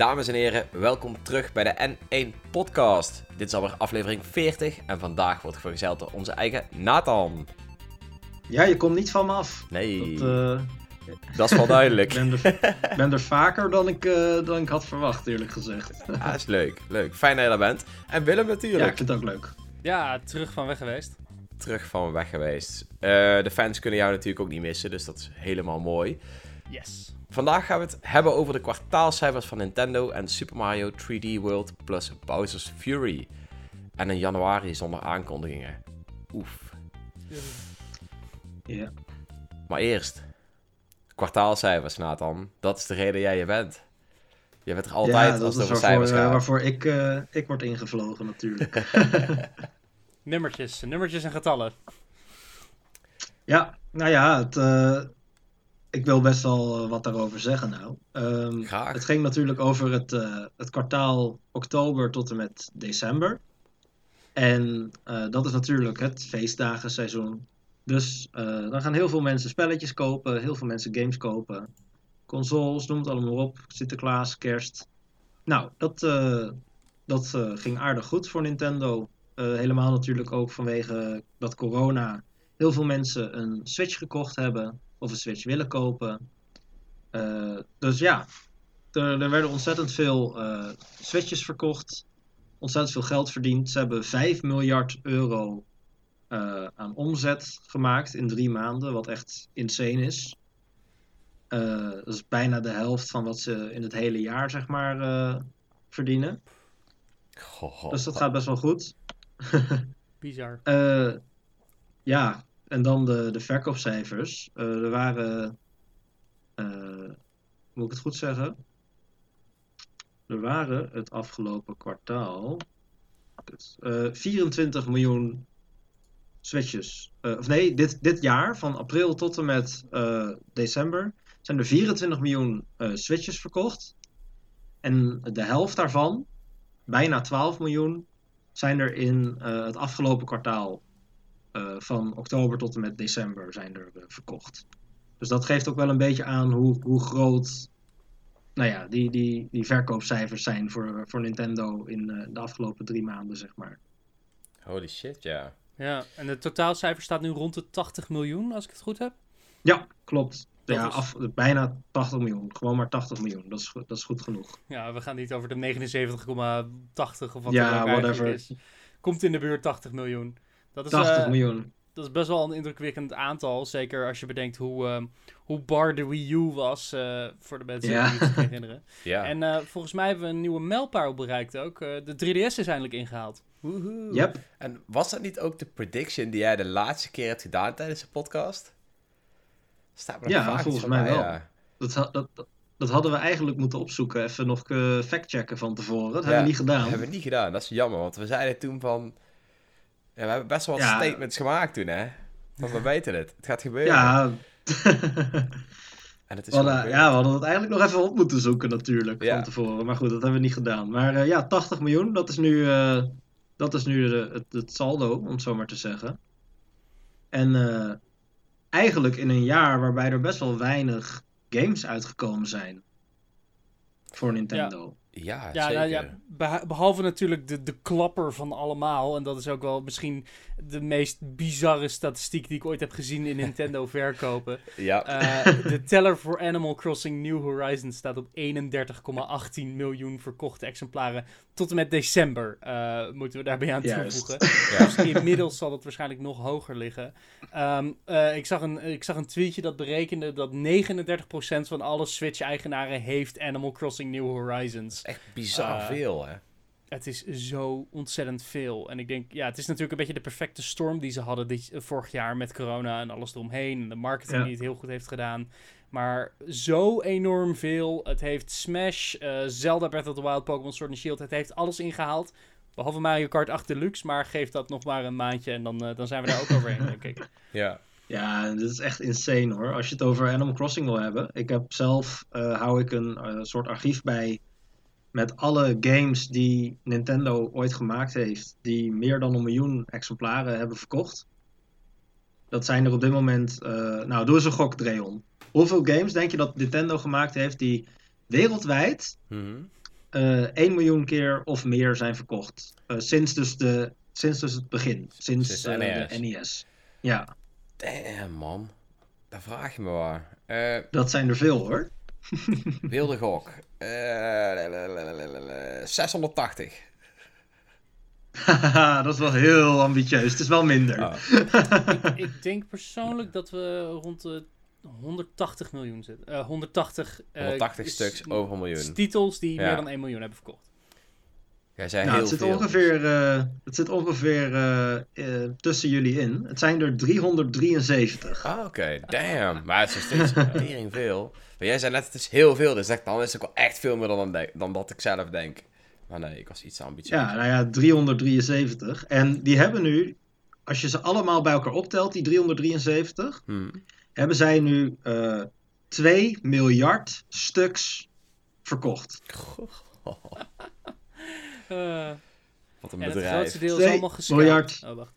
Dames en heren, welkom terug bij de N1 Podcast. Dit is alweer aflevering 40 en vandaag wordt vergezeld door onze eigen Nathan. Ja, je komt niet van me af. Nee, Dat, eh, dat is wel duidelijk. ik ben er, ben er vaker dan ik, eh, dan ik had verwacht, eerlijk gezegd. Ja, is leuk, leuk. Fijn dat je er bent. En Willem ja, natuurlijk, ik vind het ook leuk. Ja, terug van weg geweest. terug van weg geweest. Eh, de fans kunnen jou natuurlijk ook niet missen, dus dat is helemaal mooi. Yes. Vandaag gaan we het hebben over de kwartaalcijfers van Nintendo en Super Mario 3D World plus Bowser's Fury. En een januari zonder aankondigingen. Oef. Ja. Maar eerst, kwartaalcijfers, Nathan. Dat is de reden jij je bent. Je bent er altijd ja, als dat het is over cijfers eh, gaat. waarvoor ik, eh, ik word ingevlogen natuurlijk. Nummertjes, nummertjes en getallen. ja, nou ja, het, eh, ik wil best wel eh, wat daarover zeggen nou. Ehm, Graag. Het ging natuurlijk over het, eh, het kwartaal oktober tot en met december. En eh, dat is natuurlijk het feestdagenseizoen. Dus dan gaan heel veel mensen spelletjes kopen, heel veel mensen games kopen. Consoles, noem het allemaal op. Sinterklaas, kerst. Nou, dat, dat ging aardig goed voor Nintendo. Helemaal natuurlijk ook vanwege dat corona heel veel mensen een Switch gekocht hebben. Of een Switch willen kopen. Eh, dus ja, er, er werden ontzettend veel eh, Switches verkocht. Ontzettend veel geld verdiend. Ze hebben 5 miljard euro eh, aan omzet gemaakt in drie maanden. Wat echt insane is. Eh, dat is bijna de helft van wat ze in het hele jaar, zeg maar, eh, verdienen. Goh, Dus dat gaat best wel goed. Bizar. Eh, ja, en dan de, de verkoopcijfers. Eh, er waren, eh, moet ik het goed zeggen? Er waren het afgelopen kwartaal kut, eh, 24 miljoen switches. Of nee, dit, dit jaar, van april tot en met december, zijn er 24 miljoen switches verkocht. En de helft daarvan, bijna 12 miljoen, zijn er in het afgelopen kwartaal eh, van oktober tot en met december zijn er eh, verkocht. Dus dat geeft ook wel een beetje aan hoe, hoe groot nou ja, die, die, die verkoopcijfers zijn voor, voor Nintendo in eh, de afgelopen drie maanden, zeg maar. Holy shit, ja. Ja, en het totaalcijfer staat nu rond de 80 miljoen, als ik het goed heb. Ja, klopt. Dat ja, is- af, bijna 80 miljoen. Gewoon maar 80 miljoen. Dat is, dat is goed genoeg. Ja, we gaan niet over de 79,80 of wat Ja, het ook eigenlijk whatever. is. Komt in de buurt 80 miljoen. Dat is, 80 eh, miljoen. dat is best wel een indrukwekkend aantal. Zeker als je bedenkt hoe, ehm, hoe bar de Wii U was, eh, voor de mensen Ja. die het zich herinneren. Ja, En eh, volgens mij hebben we een nieuwe mijlpaal bereikt ook. Eh, de 3DS is eindelijk ingehaald. Woehoe. Yep. en was dat niet ook de prediction die jij de laatste keer hebt gedaan tijdens de podcast? Staat me Ja, volgens mij bij, wel. ja. Dat, dat, dat, dat hadden we eigenlijk moeten opzoeken. Even nog eh factchecken van tevoren. Dat Ja, hebben we niet gedaan. Dat hebben we niet gedaan, dat is jammer, want we zeiden toen van... Ja, we hebben best wel wat Ja. statements gemaakt toen, hè? Want we weten het, het gaat gebeuren. Ja, En het is we hadden, ja, we hadden het eigenlijk nog even op moeten zoeken natuurlijk Ja. van tevoren. Maar goed, dat hebben we niet gedaan. Maar eh, ja, 80 miljoen, dat is nu, eh, dat is nu de, het, het saldo, om het zo maar te zeggen. En eh, eigenlijk in een jaar waarbij er best wel weinig games uitgekomen zijn voor Nintendo. Ja, Ja, zeker. nou ja, behalve natuurlijk de, de klapper van allemaal. En dat is ook wel misschien de meest bizarre statistiek die ik ooit heb gezien in Nintendo verkopen. Ja. Eh, de teller voor Animal Crossing New Horizons staat op 31,18 miljoen verkochte exemplaren. Tot en met december eh, moeten we daarbij aan Juist. toevoegen. Ja. Dus inmiddels zal het waarschijnlijk nog hoger liggen. Ehm, eh, ik, zag een, ik zag een tweetje dat berekende dat 39% van alle Switch-eigenaren heeft Animal Crossing New Horizons. Echt bizar Eh, veel, hè? Het is zo ontzettend veel. En ik denk, ja, het is natuurlijk een beetje de perfecte storm die ze hadden dit, vorig jaar met corona en alles eromheen. En de marketing Ja. die het heel goed heeft gedaan. Maar zo enorm veel. Het heeft Smash, eh, Zelda Breath of the Wild, Pokémon Sword and Shield. Het heeft alles ingehaald. Behalve Mario Kart 8 Deluxe. Maar geef dat nog maar een maandje en dan, eh, dan zijn we daar ook overheen, denk ik. Ja. Ja, dit is echt insane hoor. Als je het over Animal Crossing wil hebben. Ik heb zelf, eh, hou ik een eh, soort archief bij met alle games die Nintendo ooit gemaakt heeft, die meer dan een miljoen exemplaren hebben verkocht. Dat zijn er op dit moment, eh, nou doe eens een gok Dreon. Hoeveel games denk je dat Nintendo gemaakt heeft die wereldwijd Mhm. eh 1 miljoen keer of meer zijn verkocht. Eh, sinds, dus de, sinds dus het begin. Sinds, Sinds eh, NES. de NES. Ja, Damn, man. Daar vraag je me waar. Eh, dat zijn er veel hoor. wilde gok. Eh, 680. Haha, dat is wel heel ambitieus. Het is wel minder. Ah. ik denk persoonlijk dat we rond de 180 miljoen. Eh 180, eh, 180 s- stuks over een miljoen. titels die Ja. meer dan 1 miljoen hebben verkocht. Jij zei Nou, heel het, zit veel. ongeveer, eh, het zit ongeveer eh, eh, tussen jullie in. Het zijn er 373. Ah, oké. Damn. Maar het is nog steeds tering veel. Maar jij zei net, het is heel veel. Dus dan is het ook wel echt veel meer dan, de- dan dat ik zelf denk. Maar nee, ik was iets ambitieus. Ja, nou ja, 373. En die hebben nu, als je ze allemaal bij elkaar optelt, die 373, Hmm. Hebben zij nu eh 2 miljard stuks verkocht. Eh, Wat een en het bedrijf. grootste deel is Twee allemaal gescamd. miljard. Oh, wacht.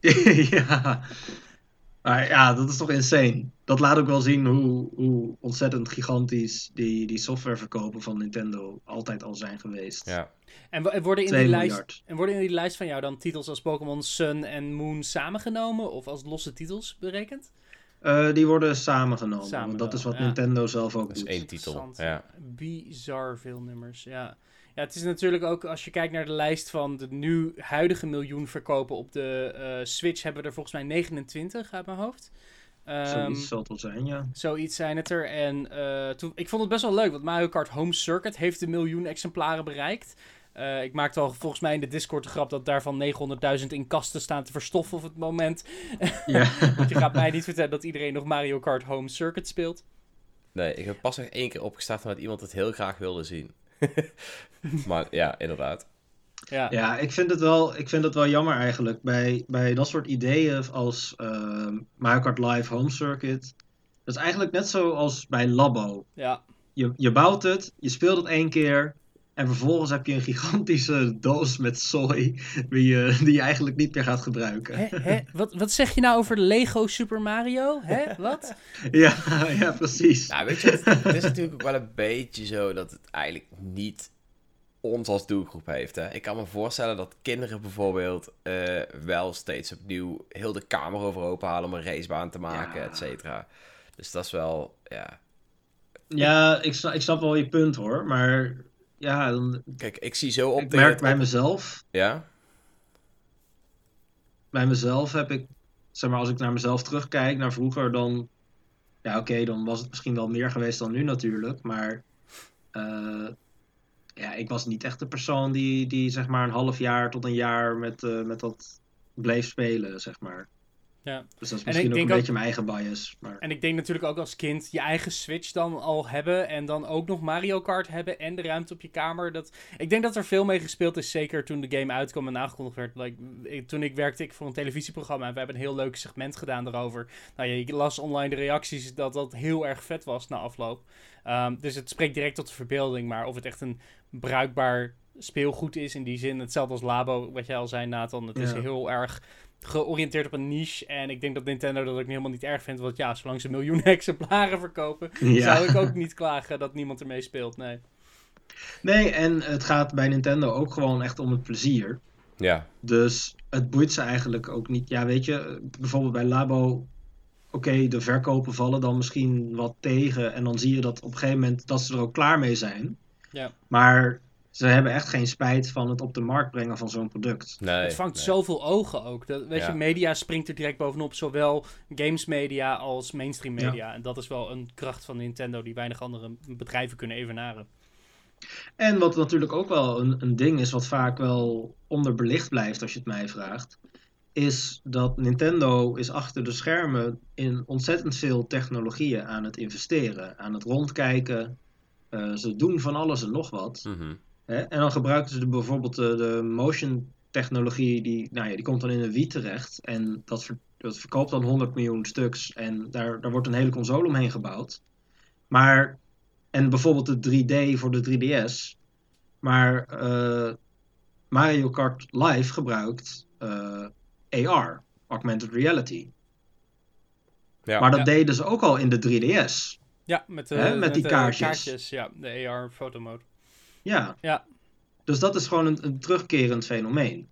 ja. Maar ja, dat is toch insane. Dat laat ook wel zien hoe, hoe ontzettend gigantisch die, die softwareverkopen van Nintendo altijd al zijn geweest. Ja. En, wo- en worden in 2 die lijst. En worden in die lijst van jou dan titels als Pokémon Sun en Moon samengenomen of als losse titels berekend? Eh, die worden samengenomen. Want dat is wat ja. Nintendo zelf ook Dat is doet. één titel. Interessant. Ja. Bizar veel nummers, ja. Ja, het is natuurlijk ook, als je kijkt naar de lijst van de nu huidige miljoen verkopen op de eh, Switch, hebben we er volgens mij 29 uit mijn hoofd. Ehm, Zoiets zal het wel zijn, ja. Zoiets zijn het er. En eh, toen, ik vond het best wel leuk, want Mario Kart Home Circuit heeft de miljoen exemplaren bereikt. Eh, ik maakte al volgens mij in de Discord de grap dat daarvan 900.000 in kasten staan te verstoffen op het moment. ja. Want je gaat mij niet vertellen dat iedereen nog Mario Kart Home Circuit speelt. Nee, ik heb pas nog één keer opgestaan omdat iemand het heel graag wilde zien. maar ja, inderdaad. Ja, Ja, ik vind het wel, ik vind het wel jammer eigenlijk. Bij, bij dat soort ideeën als ehm Mario Kart Live Home Circuit. Dat is eigenlijk net zoals bij Labo. ja. Je, je bouwt het, je speelt het één keer. En vervolgens heb je een gigantische doos met zooi. Die je, die je eigenlijk niet meer gaat gebruiken. Hè, hè? Wat, wat zeg je nou over Lego Super Mario? Hè? Wat? Ja, ja, precies. Nou, weet je, het, het is natuurlijk ook wel een beetje zo dat het eigenlijk niet ons als doelgroep heeft. Hè? Ik kan me voorstellen dat kinderen bijvoorbeeld eh, wel steeds opnieuw heel de kamer overhoop halen om een racebaan te maken, Ja. et cetera. Dus dat is wel, ja. Ja, ik snap, ik snap wel je punt hoor. Maar ja, dan, Kijk, ik zie zo op ik merk bij mezelf. Ja? bij mezelf heb ik, zeg maar, als ik naar mezelf terugkijk, naar vroeger, dan, ja, oké, dan was het misschien wel meer geweest dan nu natuurlijk, maar, eh, ja, ik was niet echt de persoon die, die zeg maar, een half jaar tot een jaar met, eh, met dat bleef spelen, zeg maar. Ja. Dus dat is ik misschien ook een ook- beetje mijn eigen bias, maar... En ik denk natuurlijk ook als kind je eigen Switch dan al hebben. En dan ook nog Mario Kart hebben. En de ruimte op je kamer. Dat, ik denk dat er veel mee gespeeld is. Zeker toen de game uitkwam en aangekondigd werd. Like, ik- toen ik werkte ik voor een televisieprogramma. En we hebben een heel leuk segment gedaan daarover. Nou, je las online de reacties dat dat heel erg vet was na afloop. Ehm, dus het spreekt direct tot de verbeelding. Maar of het echt een bruikbaar speelgoed is in die zin. Hetzelfde als Labo, wat jij al zei Nathan. Het is Ja. heel erg georiënteerd op een niche. En ik denk dat Nintendo dat ook helemaal niet erg vindt. Want ja, zolang ze miljoenen exemplaren verkopen, Ja. zou ik ook niet klagen dat niemand ermee speelt. Nee. Nee, en het gaat bij Nintendo ook gewoon echt om het plezier. Ja. Dus het boeit ze eigenlijk ook niet. Ja, weet je, bijvoorbeeld bij Labo. Oké, de verkopen vallen dan misschien wat tegen. En dan zie je dat op een gegeven moment dat ze er ook klaar mee zijn. Ja. Maar ze hebben echt geen spijt van het op de markt brengen van zo'n product. Nee. het vangt nee. zoveel ogen ook. Dat, weet Ja. je, media springt er direct bovenop. Zowel games media als mainstream media. En dat is wel een kracht van Nintendo die weinig andere bedrijven kunnen evenaren. En wat natuurlijk ook wel een, een ding is, wat vaak wel onderbelicht blijft als je het mij vraagt. Is dat Nintendo is achter de schermen in ontzettend veel technologieën aan het investeren. Aan het rondkijken. Eh, ze doen van alles en nog wat. Mhm. Hè? En dan gebruiken ze de, bijvoorbeeld de, de motion technologie, die, nou ja, die komt dan in een Wii terecht. En dat, ver- dat verkoopt dan 100 miljoen stuks. En daar, daar wordt een hele console omheen gebouwd. Maar, en bijvoorbeeld de 3D voor de 3DS. Maar eh, Mario Kart Live gebruikt eh, AR, Augmented Reality. Ja. maar dat Ja. deden ze ook al in de 3DS. Ja, met, de, Hè, met die de kaartjes. kaartjes. Ja, de AR fotomode. Ja. Ja. Dus dat is gewoon een, een terugkerend fenomeen.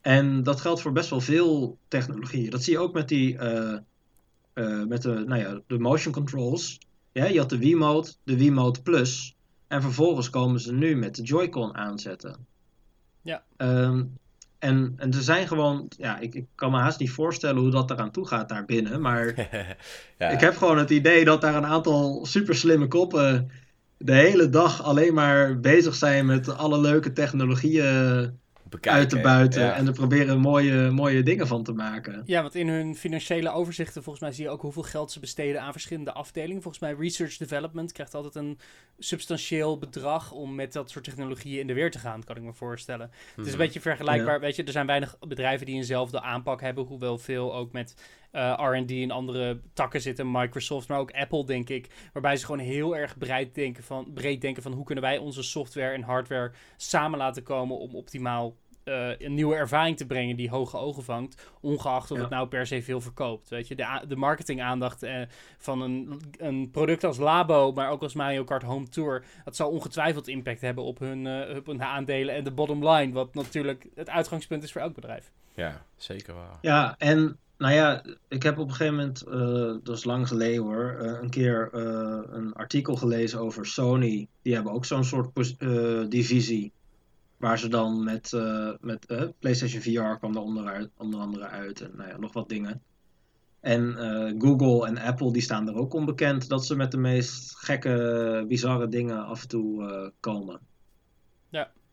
En dat geldt voor best wel veel technologieën. Dat zie je ook met die eh, eh, met de, nou ja, de motion controls. Ja, je had de Wiimote, de Wiimote Plus. En vervolgens komen ze nu met de Joy-Con aanzetten. Ja. Ehm, en, en er zijn gewoon, ja, ik, ik kan me haast niet voorstellen hoe dat eraan toe gaat daar binnen. Maar ja. ik heb gewoon het idee dat daar een aantal super slimme koppen de hele dag alleen maar bezig zijn met alle leuke technologieën Bekijken, uit te buiten. ja. En er proberen mooie, mooie dingen van te maken. Ja, want in hun financiële overzichten volgens mij zie je ook hoeveel geld ze besteden aan verschillende afdelingen. Volgens mij Research Development krijgt altijd een substantieel bedrag om met dat soort technologieën in de weer te gaan, kan ik me voorstellen. Het is een Mhm. beetje vergelijkbaar, weet je, er zijn weinig bedrijven die eenzelfde aanpak hebben, hoewel veel ook met eh, R&D en andere takken zitten, Microsoft, maar ook Apple, denk ik, waarbij ze gewoon heel erg breed denken van, breed denken van hoe kunnen wij onze software en hardware samen laten komen om optimaal eh, een nieuwe ervaring te brengen die hoge ogen vangt, ongeacht of Ja. het nou per se veel verkoopt. Weet je, de, de marketingaandacht eh, van een, een product als Labo, maar ook als Mario Kart Home Tour, dat zal ongetwijfeld impact hebben op hun, eh, op hun aandelen en de bottom line, wat natuurlijk het uitgangspunt is voor elk bedrijf. Ja, zeker waar. Ja, en nou ja, ik heb op een gegeven moment, eh, dat is lang geleden hoor, eh, een keer eh, een artikel gelezen over Sony. Die hebben ook zo'n soort divisie. Waar ze dan met, met PlayStation VR kwam daar onder, onder andere uit en nou ja, nog wat dingen. En Google en Apple die staan er ook onbekend dat ze met de meest gekke, bizarre dingen af en toe komen.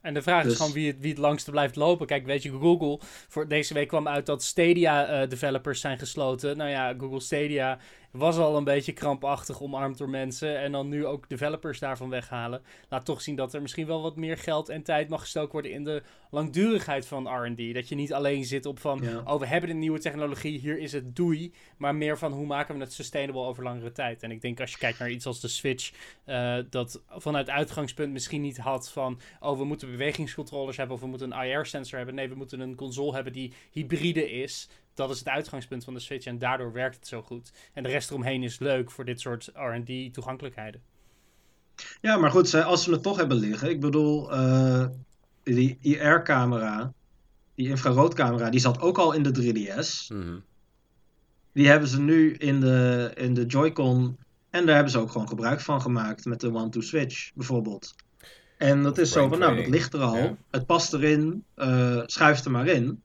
En de vraag is Dus- gewoon wie het, wie het langste blijft lopen. Kijk, weet je, Google, voor deze week kwam uit dat Stadia-developers zijn gesloten. Nou ja, Google Stadia was al een beetje krampachtig omarmd door mensen. En dan nu ook developers daarvan weghalen. Laat toch zien dat er misschien wel wat meer geld en tijd mag gestoken worden in de langdurigheid van R&D. Dat je niet alleen zit op van, Ja. oh, we hebben een nieuwe technologie, hier is het, doei. Maar meer van, hoe maken we het sustainable over langere tijd? En ik denk als je kijkt naar iets als de Switch, eh, dat vanuit uitgangspunt misschien niet had van, oh, we moeten bewegingscontrollers hebben of we moeten een IR-sensor hebben. Nee, we moeten een console hebben die hybride is. Dat is het uitgangspunt van de Switch en daardoor werkt het zo goed. En de rest eromheen is leuk voor dit soort R&D toegankelijkheden. Ja, maar goed, als ze het toch hebben liggen. Ik bedoel, eh, die IR-camera, die infraroodcamera, die zat ook al in de 3DS. Mhm. Die hebben ze nu in de, in de Joy-Con. En daar hebben ze ook gewoon gebruik van gemaakt met de One-to-Switch bijvoorbeeld. En dat is zo van, nou, dat ligt er al. Ja. Het past erin, eh schuif er maar in.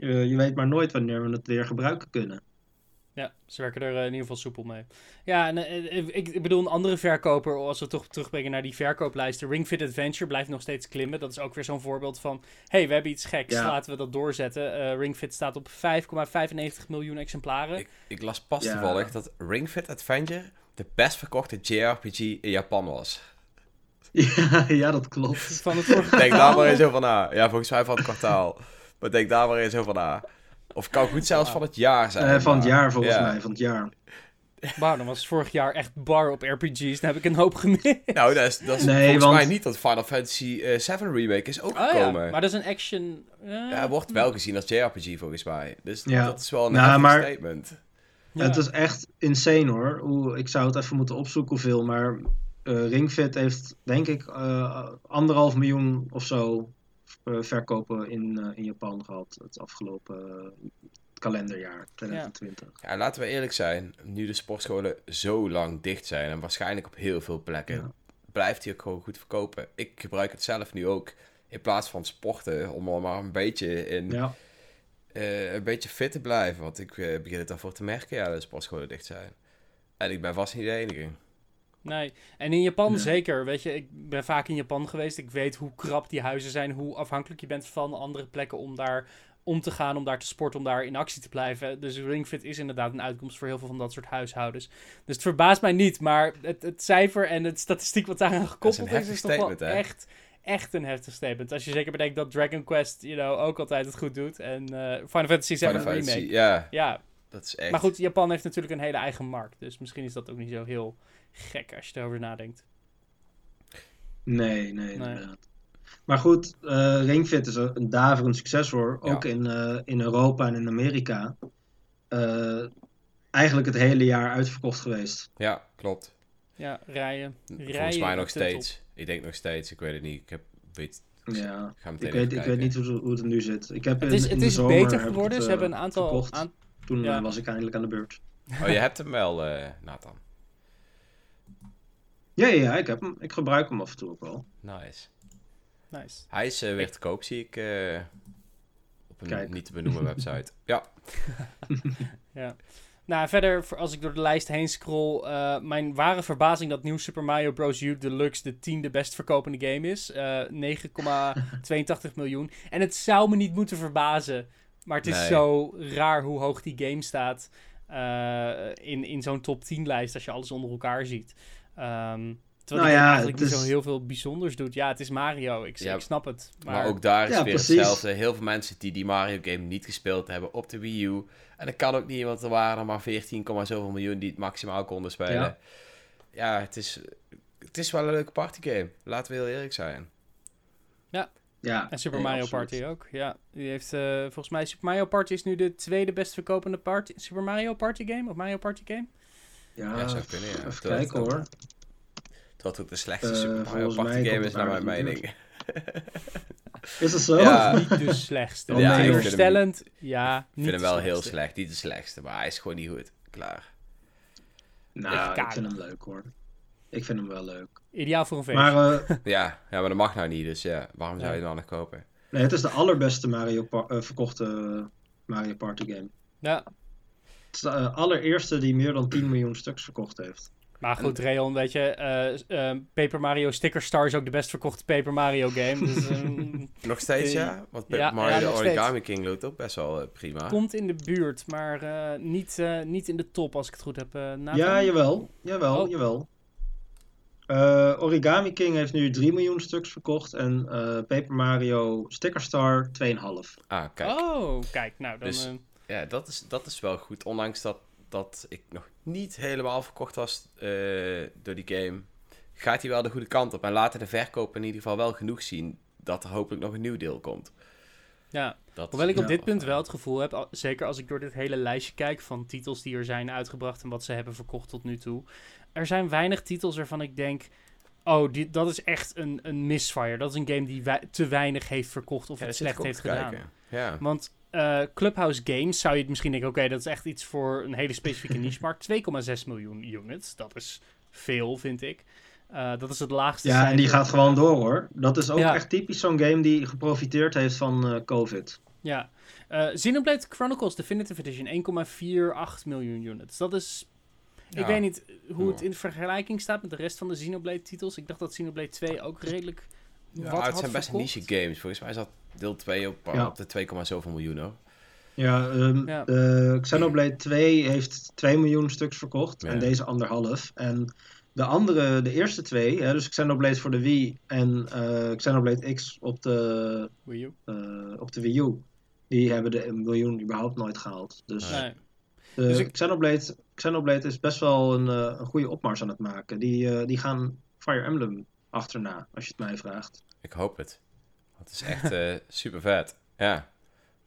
Je, je weet maar nooit wanneer we het weer gebruiken kunnen. Ja, ze werken er eh, in ieder geval soepel mee. Ja, en eh, eh, ik, ik bedoel een andere verkoper, als we toch terugbrengen naar die verkooplijsten. Ring Fit Adventure blijft nog steeds klimmen. Dat is ook weer zo'n voorbeeld van, hey, we hebben iets geks, Ja. laten we dat doorzetten. Eh Ring Fit staat op 5,95 miljoen exemplaren. Ik, ik las pas Ja. toevallig dat Ring Fit Adventure de best verkochte JRPG in Japan was. Ja, ja dat klopt. Van het vorige Denk daar maar eens over na. Ja, volgens mij van het kwartaal. Maar denk daar maar eens over na. Of het kan goed zelfs van het jaar zijn. Eh, van het jaar volgens ja. mij, van het jaar. Wauw, dan was het vorig jaar echt bar op RPG's. Dan heb ik een hoop gemist. Nou, dat is, dat is Nee, volgens want- mij niet dat Final Fantasy eh, 7 Remake is ook Oh ja, gekomen. maar dat is een action... eh, Ja, wordt wel gezien als JRPG volgens mij. Dus Ja. dat is wel een Nou, maar- statement. ja. Het is echt insane hoor. Hoe, ik zou het even moeten opzoeken hoeveel, maar eh Ringfit heeft denk ik eh, anderhalf miljoen of zo verkopen in, eh, in Japan gehad het afgelopen eh, kalenderjaar 2020. Ja, laten we eerlijk zijn. Nu de sportscholen zo lang dicht zijn en waarschijnlijk op heel veel plekken, Ja. blijft hij ook gewoon goed verkopen. Ik gebruik het zelf nu ook in plaats van sporten om er maar een beetje in Ja. eh, een beetje fit te blijven. Want ik eh, begin het daarvoor te merken, ja, dat de sportscholen dicht zijn. En ik ben vast niet de enige. Nee, en in Japan zeker. Weet je, ik ben vaak in Japan geweest. Ik weet hoe krap die huizen zijn, hoe afhankelijk je bent van andere plekken om daar om te gaan, om daar te sporten, om daar in actie te blijven. Dus Ringfit is inderdaad een uitkomst voor heel veel van dat soort huishoudens. Dus het verbaast mij niet, maar het, het cijfer en het statistiek wat daaraan gekoppeld is, is toch wel hè? echt, echt een heftig statement. Als je zeker bedenkt dat Dragon Quest, you know, ook altijd het goed doet. En eh, Final Fantasy VII Final Fantasy, Remake. ja, Ja, dat is echt... maar goed, Japan heeft natuurlijk een hele eigen markt. Dus misschien is dat ook niet zo heel gek als je erover nadenkt. Nee, nee, inderdaad. Maar goed, eh Ringfit is een een daverend succes hoor. Ook in, eh, in Europa en in Amerika. Eh, eigenlijk het hele jaar uitverkocht geweest. Ja, klopt. Ja, rijden. Volgens rijden mij nog steeds. Ik denk nog steeds, ik weet het niet. Ik heb weet, Ja, ga meteen ik even weet, ik weet niet hoe, hoe het er nu zit. Ik heb Het in, is, in het de is zomer beter heb ik geworden. het, Ze hebben een aantal... verkocht. aan- Toen ja. was ik eindelijk aan de beurt. Oh, je hebt hem wel, eh Nathan. Ja, ja, ik, heb hem, ik gebruik hem af en toe ook wel. Nice. Nice. Hij is eh, weer te koop, zie ik, eh, op een Kijk. niet te benoemen website. Ja, Ja. Nou, verder, voor- als ik door de lijst heen scroll, eh, mijn ware verbazing dat Nieuw Super Mario Bros. U Deluxe de tiende best verkopende game is. Eh 9,82 miljoen. En het zou me niet moeten verbazen, maar het is Nee. zo raar hoe hoog die game staat eh, in, in zo'n top 10 lijst als je alles onder elkaar ziet. Ehm terwijl Nou game ja, eigenlijk het niet zo heel veel bijzonders doet. Ja, het is Mario, ik, Ja, ik snap het. Maar, maar, ook daar is Ja, weer precies. hetzelfde. Heel veel mensen die die Mario game niet gespeeld hebben op de Wii U. En dat kan ook niet, want er waren er maar 14, zoveel miljoen die het maximaal konden spelen. Ja, Ja. het, is, het is wel een leuke partygame. Laten we heel eerlijk zijn. Ja, En Super nee, Mario absoluut. Party ook. Ja, die heeft eh, volgens mij Super Mario Party is nu de tweede best verkopende party, Super Mario Party game of Mario Party game. Ja, Ja, zou kunnen, ja. even Dat- kijken dat- hoor. Dat ook de slechtste Eh, Super Mario Party mij game is, naar mijn mening. Is het zo? Ja. Niet de slechtste. Ja, Ja, ik vind hem- teleurstellend. Ja, Ik niet vind hem de wel heel slecht. Niet de slechtste, maar hij is gewoon niet goed. Klaar. Nou, ik vind hem leuk hoor. Ik vind hem wel leuk. Ideaal voor een feestje. Maar eh, Ja, ja, maar dat mag nou niet, dus ja, waarom zou Ja. je hem dan nog kopen? nee, het is de allerbeste Mario eh, verkochte Mario Party game. ja, Het is de eh, allereerste die meer dan 10 miljoen stuks verkocht heeft. maar goed, Reon, weet je, eh, eh, Paper Mario Sticker Star is ook de best verkochte Paper Mario game. Dus ehm, Nog steeds, ja? Want ja, Paper Mario ja, Origami King loopt ook best wel prima. komt in de buurt, maar eh, niet, eh, niet in de top als ik het goed heb. Nathan? Ja, jawel. Jawel, Oh. jawel. Eh, Origami King heeft nu 3 miljoen stuks verkocht en eh, Paper Mario Sticker Star 2,5. Ah, kijk. Oh, kijk, nou dan... Dus- Ja, dat is, dat is wel goed. Ondanks dat, dat ik nog niet helemaal verkocht was eh, door die game, gaat hij wel de goede kant op. En laten de verkoop in ieder geval wel genoeg zien dat er hopelijk nog een nieuw deel komt. ja, Dat Hoewel ik op Ja. dit punt wel het gevoel heb, al- zeker als ik door dit hele lijstje kijk van titels die er zijn uitgebracht en wat ze hebben verkocht tot nu toe. Er zijn weinig titels waarvan ik denk, oh, die, dat is echt een, een misfire. Dat is een game die te weinig heeft verkocht of Ja, het slecht heeft gedaan. Ja. Want eh, Clubhouse Games zou je het misschien denken, oké, dat is echt iets voor een hele specifieke niche-markt. 2,6 miljoen units, dat is veel, vind ik. Eh, dat is het laagste Ja, en die gaat gewoon door hoor. Dat is ook Ja. echt typisch zo'n game die geprofiteerd heeft van eh, COVID. Ja. Eh Xenoblade Chronicles Definitive Edition 1,48 miljoen units. Dat is... Ik weet niet hoe het in vergelijking staat met de rest van de Xenoblade titels. Ik dacht dat Xenoblade 2 ook redelijk Ja, wat het zijn best verkocht. niche games. Volgens mij zat deel 2 op, Ja. op de 2, zoveel miljoen hoor. Ja, ehm, Ja. de Xenoblade 2 heeft 2 miljoen stuks verkocht Ja. en deze anderhalf. En de andere, de eerste twee, hè, dus Xenoblade voor de Wii en eh, Xenoblade X op de, Wii U. eh, op de Wii U, die hebben de een miljoen überhaupt nooit gehaald. Dus Nee. de Dus ik- Xenoblade, Xenoblade is best wel een, eh, een goede opmars aan het maken. Die, eh, die gaan Fire Emblem achterna, als je het mij vraagt. Ik hoop het. Het is echt eh, super vet. Ja.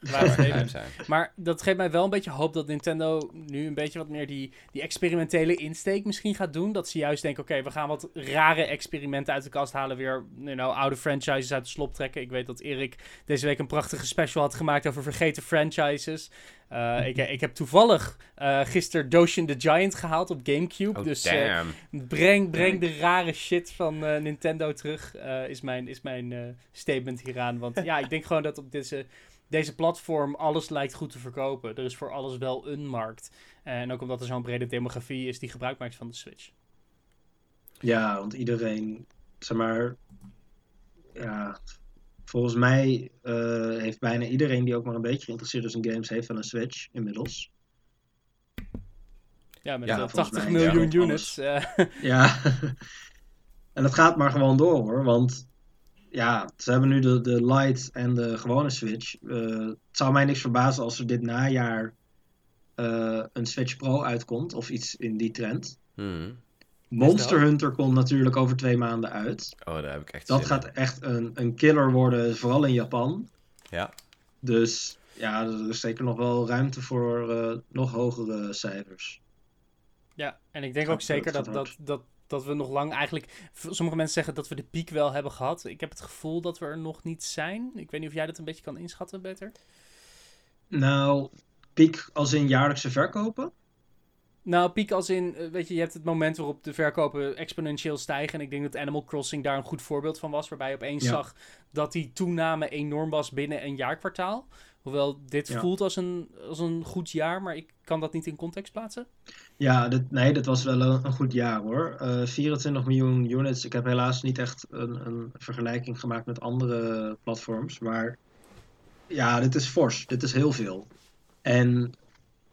Zijn. Maar dat geeft mij wel een beetje hoop dat Nintendo nu een beetje wat meer die, die experimentele insteek misschien gaat doen. Dat ze juist denken, oké, we gaan wat rare experimenten uit de kast halen. Weer you know, oude franchises uit de slop trekken. Ik weet dat Erik deze week een prachtige special had gemaakt over vergeten franchises. Uh, ik, ik heb toevallig uh, gisteren Doshin the Giant gehaald op Gamecube. Oh, dus uh, damn. breng, breng de rare shit van uh, Nintendo terug, uh, is mijn, is mijn uh, statement hieraan. Want ja, ik denk gewoon dat op deze, deze platform alles lijkt goed te verkopen. Er is voor alles wel een markt. En ook omdat er zo'n brede demografie is die gebruik maakt van de Switch. Ja, want iedereen, zeg maar, ja, volgens mij uh, heeft bijna iedereen die ook maar een beetje geïnteresseerd is in games, heeft wel een Switch inmiddels. Ja, met Ja, uh, volgens 80 mij, miljoen ja, units. Uh, Ja, en het gaat maar gewoon door hoor, want ja, ze hebben nu de, de Lite en de gewone Switch. Uh, het zou mij niks verbazen als er dit najaar uh, een Switch Pro uitkomt, of iets in die trend. Hmm. Monster Hunter komt natuurlijk over twee maanden uit. Oh, daar heb ik echt Dat zin gaat in. echt een, een killer worden, vooral in Japan. Ja. Dus ja, er is zeker nog wel ruimte voor uh, nog hogere cijfers. Ja, en ik denk ook zeker dat, dat, dat, dat we nog lang eigenlijk... Sommige mensen zeggen dat we de piek wel hebben gehad. Ik heb het gevoel dat we er nog niet zijn. Ik weet niet of jij dat een beetje kan inschatten beter. Nou, piek als in jaarlijkse verkopen? Nou, piek als in, eh, weet je, je hebt het moment waarop de verkopen exponentieel stijgen. En ik denk dat Animal Crossing daar een goed voorbeeld van was. Waarbij je opeens Ja. zag dat die toename enorm was binnen een jaarkwartaal. Hoewel dit Ja. voelt als een, als een goed jaar, maar ik kan dat niet in context plaatsen. Ja, dit, nee, dat was wel een, een goed jaar hoor. Eh 24 miljoen units. Ik heb helaas niet echt een, een vergelijking gemaakt met andere platforms. Maar ja, dit is fors. Dit is heel veel. En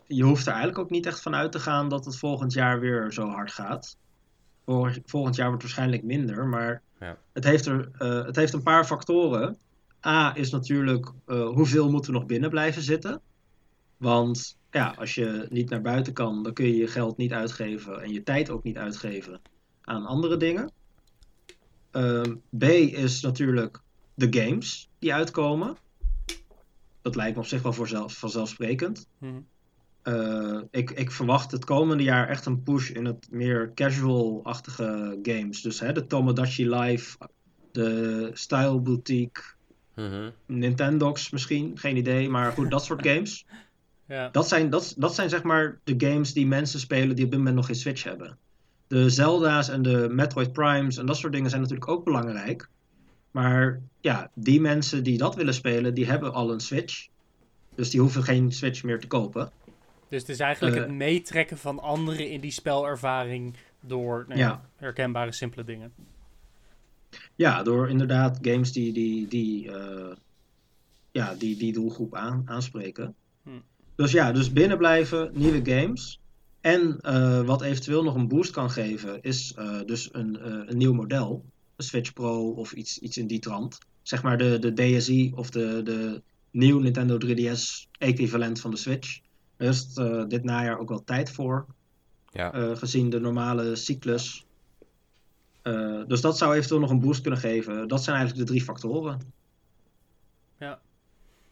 je hoeft er eigenlijk ook niet echt van uit te gaan dat het volgend jaar weer zo hard gaat. Volgend jaar wordt waarschijnlijk minder. Maar Ja. het, heeft er, eh, het heeft een paar factoren. A is natuurlijk eh, hoeveel moeten we nog binnen blijven zitten. Want ja, als je niet naar buiten kan, dan kun je je geld niet uitgeven en je tijd ook niet uitgeven aan andere dingen. Ehm, B is natuurlijk de games die uitkomen. Dat lijkt me op zich wel voorzelf, vanzelfsprekend. Mhm. Eh, ik, ik verwacht het komende jaar echt een push in het meer casual-achtige games. Dus hè, de Tomodachi Life, de Style Boutique, Mhm. Nintendox misschien, geen idee. Maar goed, dat soort games. Ja. Dat zijn, dat, dat zijn zeg maar de games die mensen spelen die op dit moment nog geen Switch hebben. De Zelda's en de Metroid Primes en dat soort dingen zijn natuurlijk ook belangrijk. Maar ja, die mensen die dat willen spelen, die hebben al een Switch. Dus die hoeven geen Switch meer te kopen. Dus het is eigenlijk Eh. het meetrekken van anderen in die spelervaring door nou ja, Ja. herkenbare, simpele dingen. Ja, door inderdaad games die die, die, eh, ja, die, die doelgroep aan, aanspreken. Dus ja, dus binnen blijven, nieuwe games. En eh, wat eventueel nog een boost kan geven, is eh, dus een, eh, een nieuw model. Een Switch Pro of iets, iets in die trant. Zeg maar de, de DSi of de, de nieuw Nintendo 3DS equivalent van de Switch. Daar is eh, dit najaar ook wel tijd voor. Ja. eh, gezien de normale cyclus. Eh, dus dat zou eventueel nog een boost kunnen geven. Dat zijn eigenlijk de drie factoren. Ja,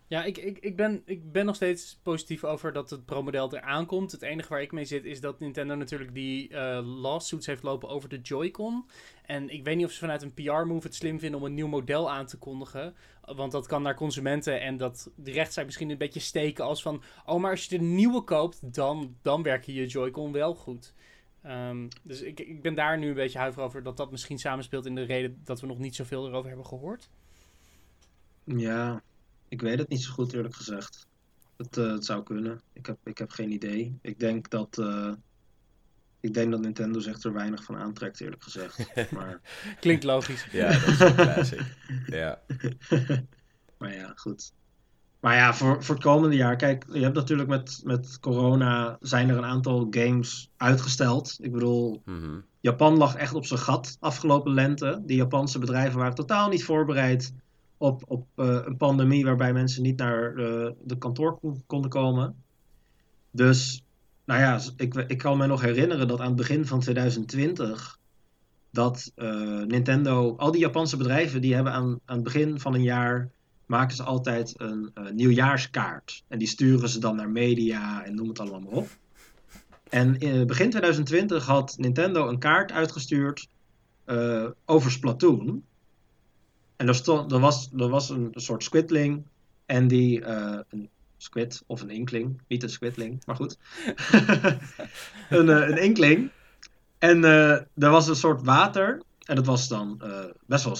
ik, ik, ik, ben, ik ben nog steeds positief over dat het Pro-model eraan komt. Het enige waar ik mee zit is dat Nintendo natuurlijk die eh, lawsuits heeft lopen over de Joy-Con. En ik weet niet of ze vanuit een PR-move het slim vinden om een nieuw model aan te kondigen. Want dat kan naar consumenten en dat de rechtszaak misschien een beetje steken als van... Oh, maar als je de nieuwe koopt, dan, dan werken je Joy-Con wel goed. Ehm, dus ik, ik ben daar nu een beetje huiverig over dat dat misschien samenspeelt in de reden dat we nog niet zoveel erover hebben gehoord. Ja, ik weet het niet zo goed eerlijk gezegd. Het, eh, het zou kunnen. Ik heb, ik heb geen idee. Ik denk dat, eh, ik denk dat Nintendo zich er weinig van aantrekt eerlijk gezegd. Maar, Klinkt logisch. ja, dat is een classic. Ja. maar ja, goed. Maar ja, voor, voor het komende jaar, kijk, je hebt natuurlijk met, met corona zijn er een aantal games uitgesteld. Ik bedoel, Mhm. Japan lag echt op zijn gat afgelopen lente. Die Japanse bedrijven waren totaal niet voorbereid op, op eh, een pandemie waarbij mensen niet naar eh, de kantoor kon- konden komen. Dus, nou ja, ik, ik kan me nog herinneren dat aan het begin van 2020 dat eh, Nintendo, al die Japanse bedrijven, die hebben aan, aan het begin van een jaar maken ze altijd een nieuwjaarskaart. En die sturen ze dan naar media en noem het allemaal maar op. En in begin 2020 had Nintendo een kaart uitgestuurd over Splatoon. En er, stond, er, was, er was een soort squidling. En die. eh, een squid of een inkling. Niet een squidling, maar goed. een, eh, een inkling. En eh, er was een soort water. En het was dan best wel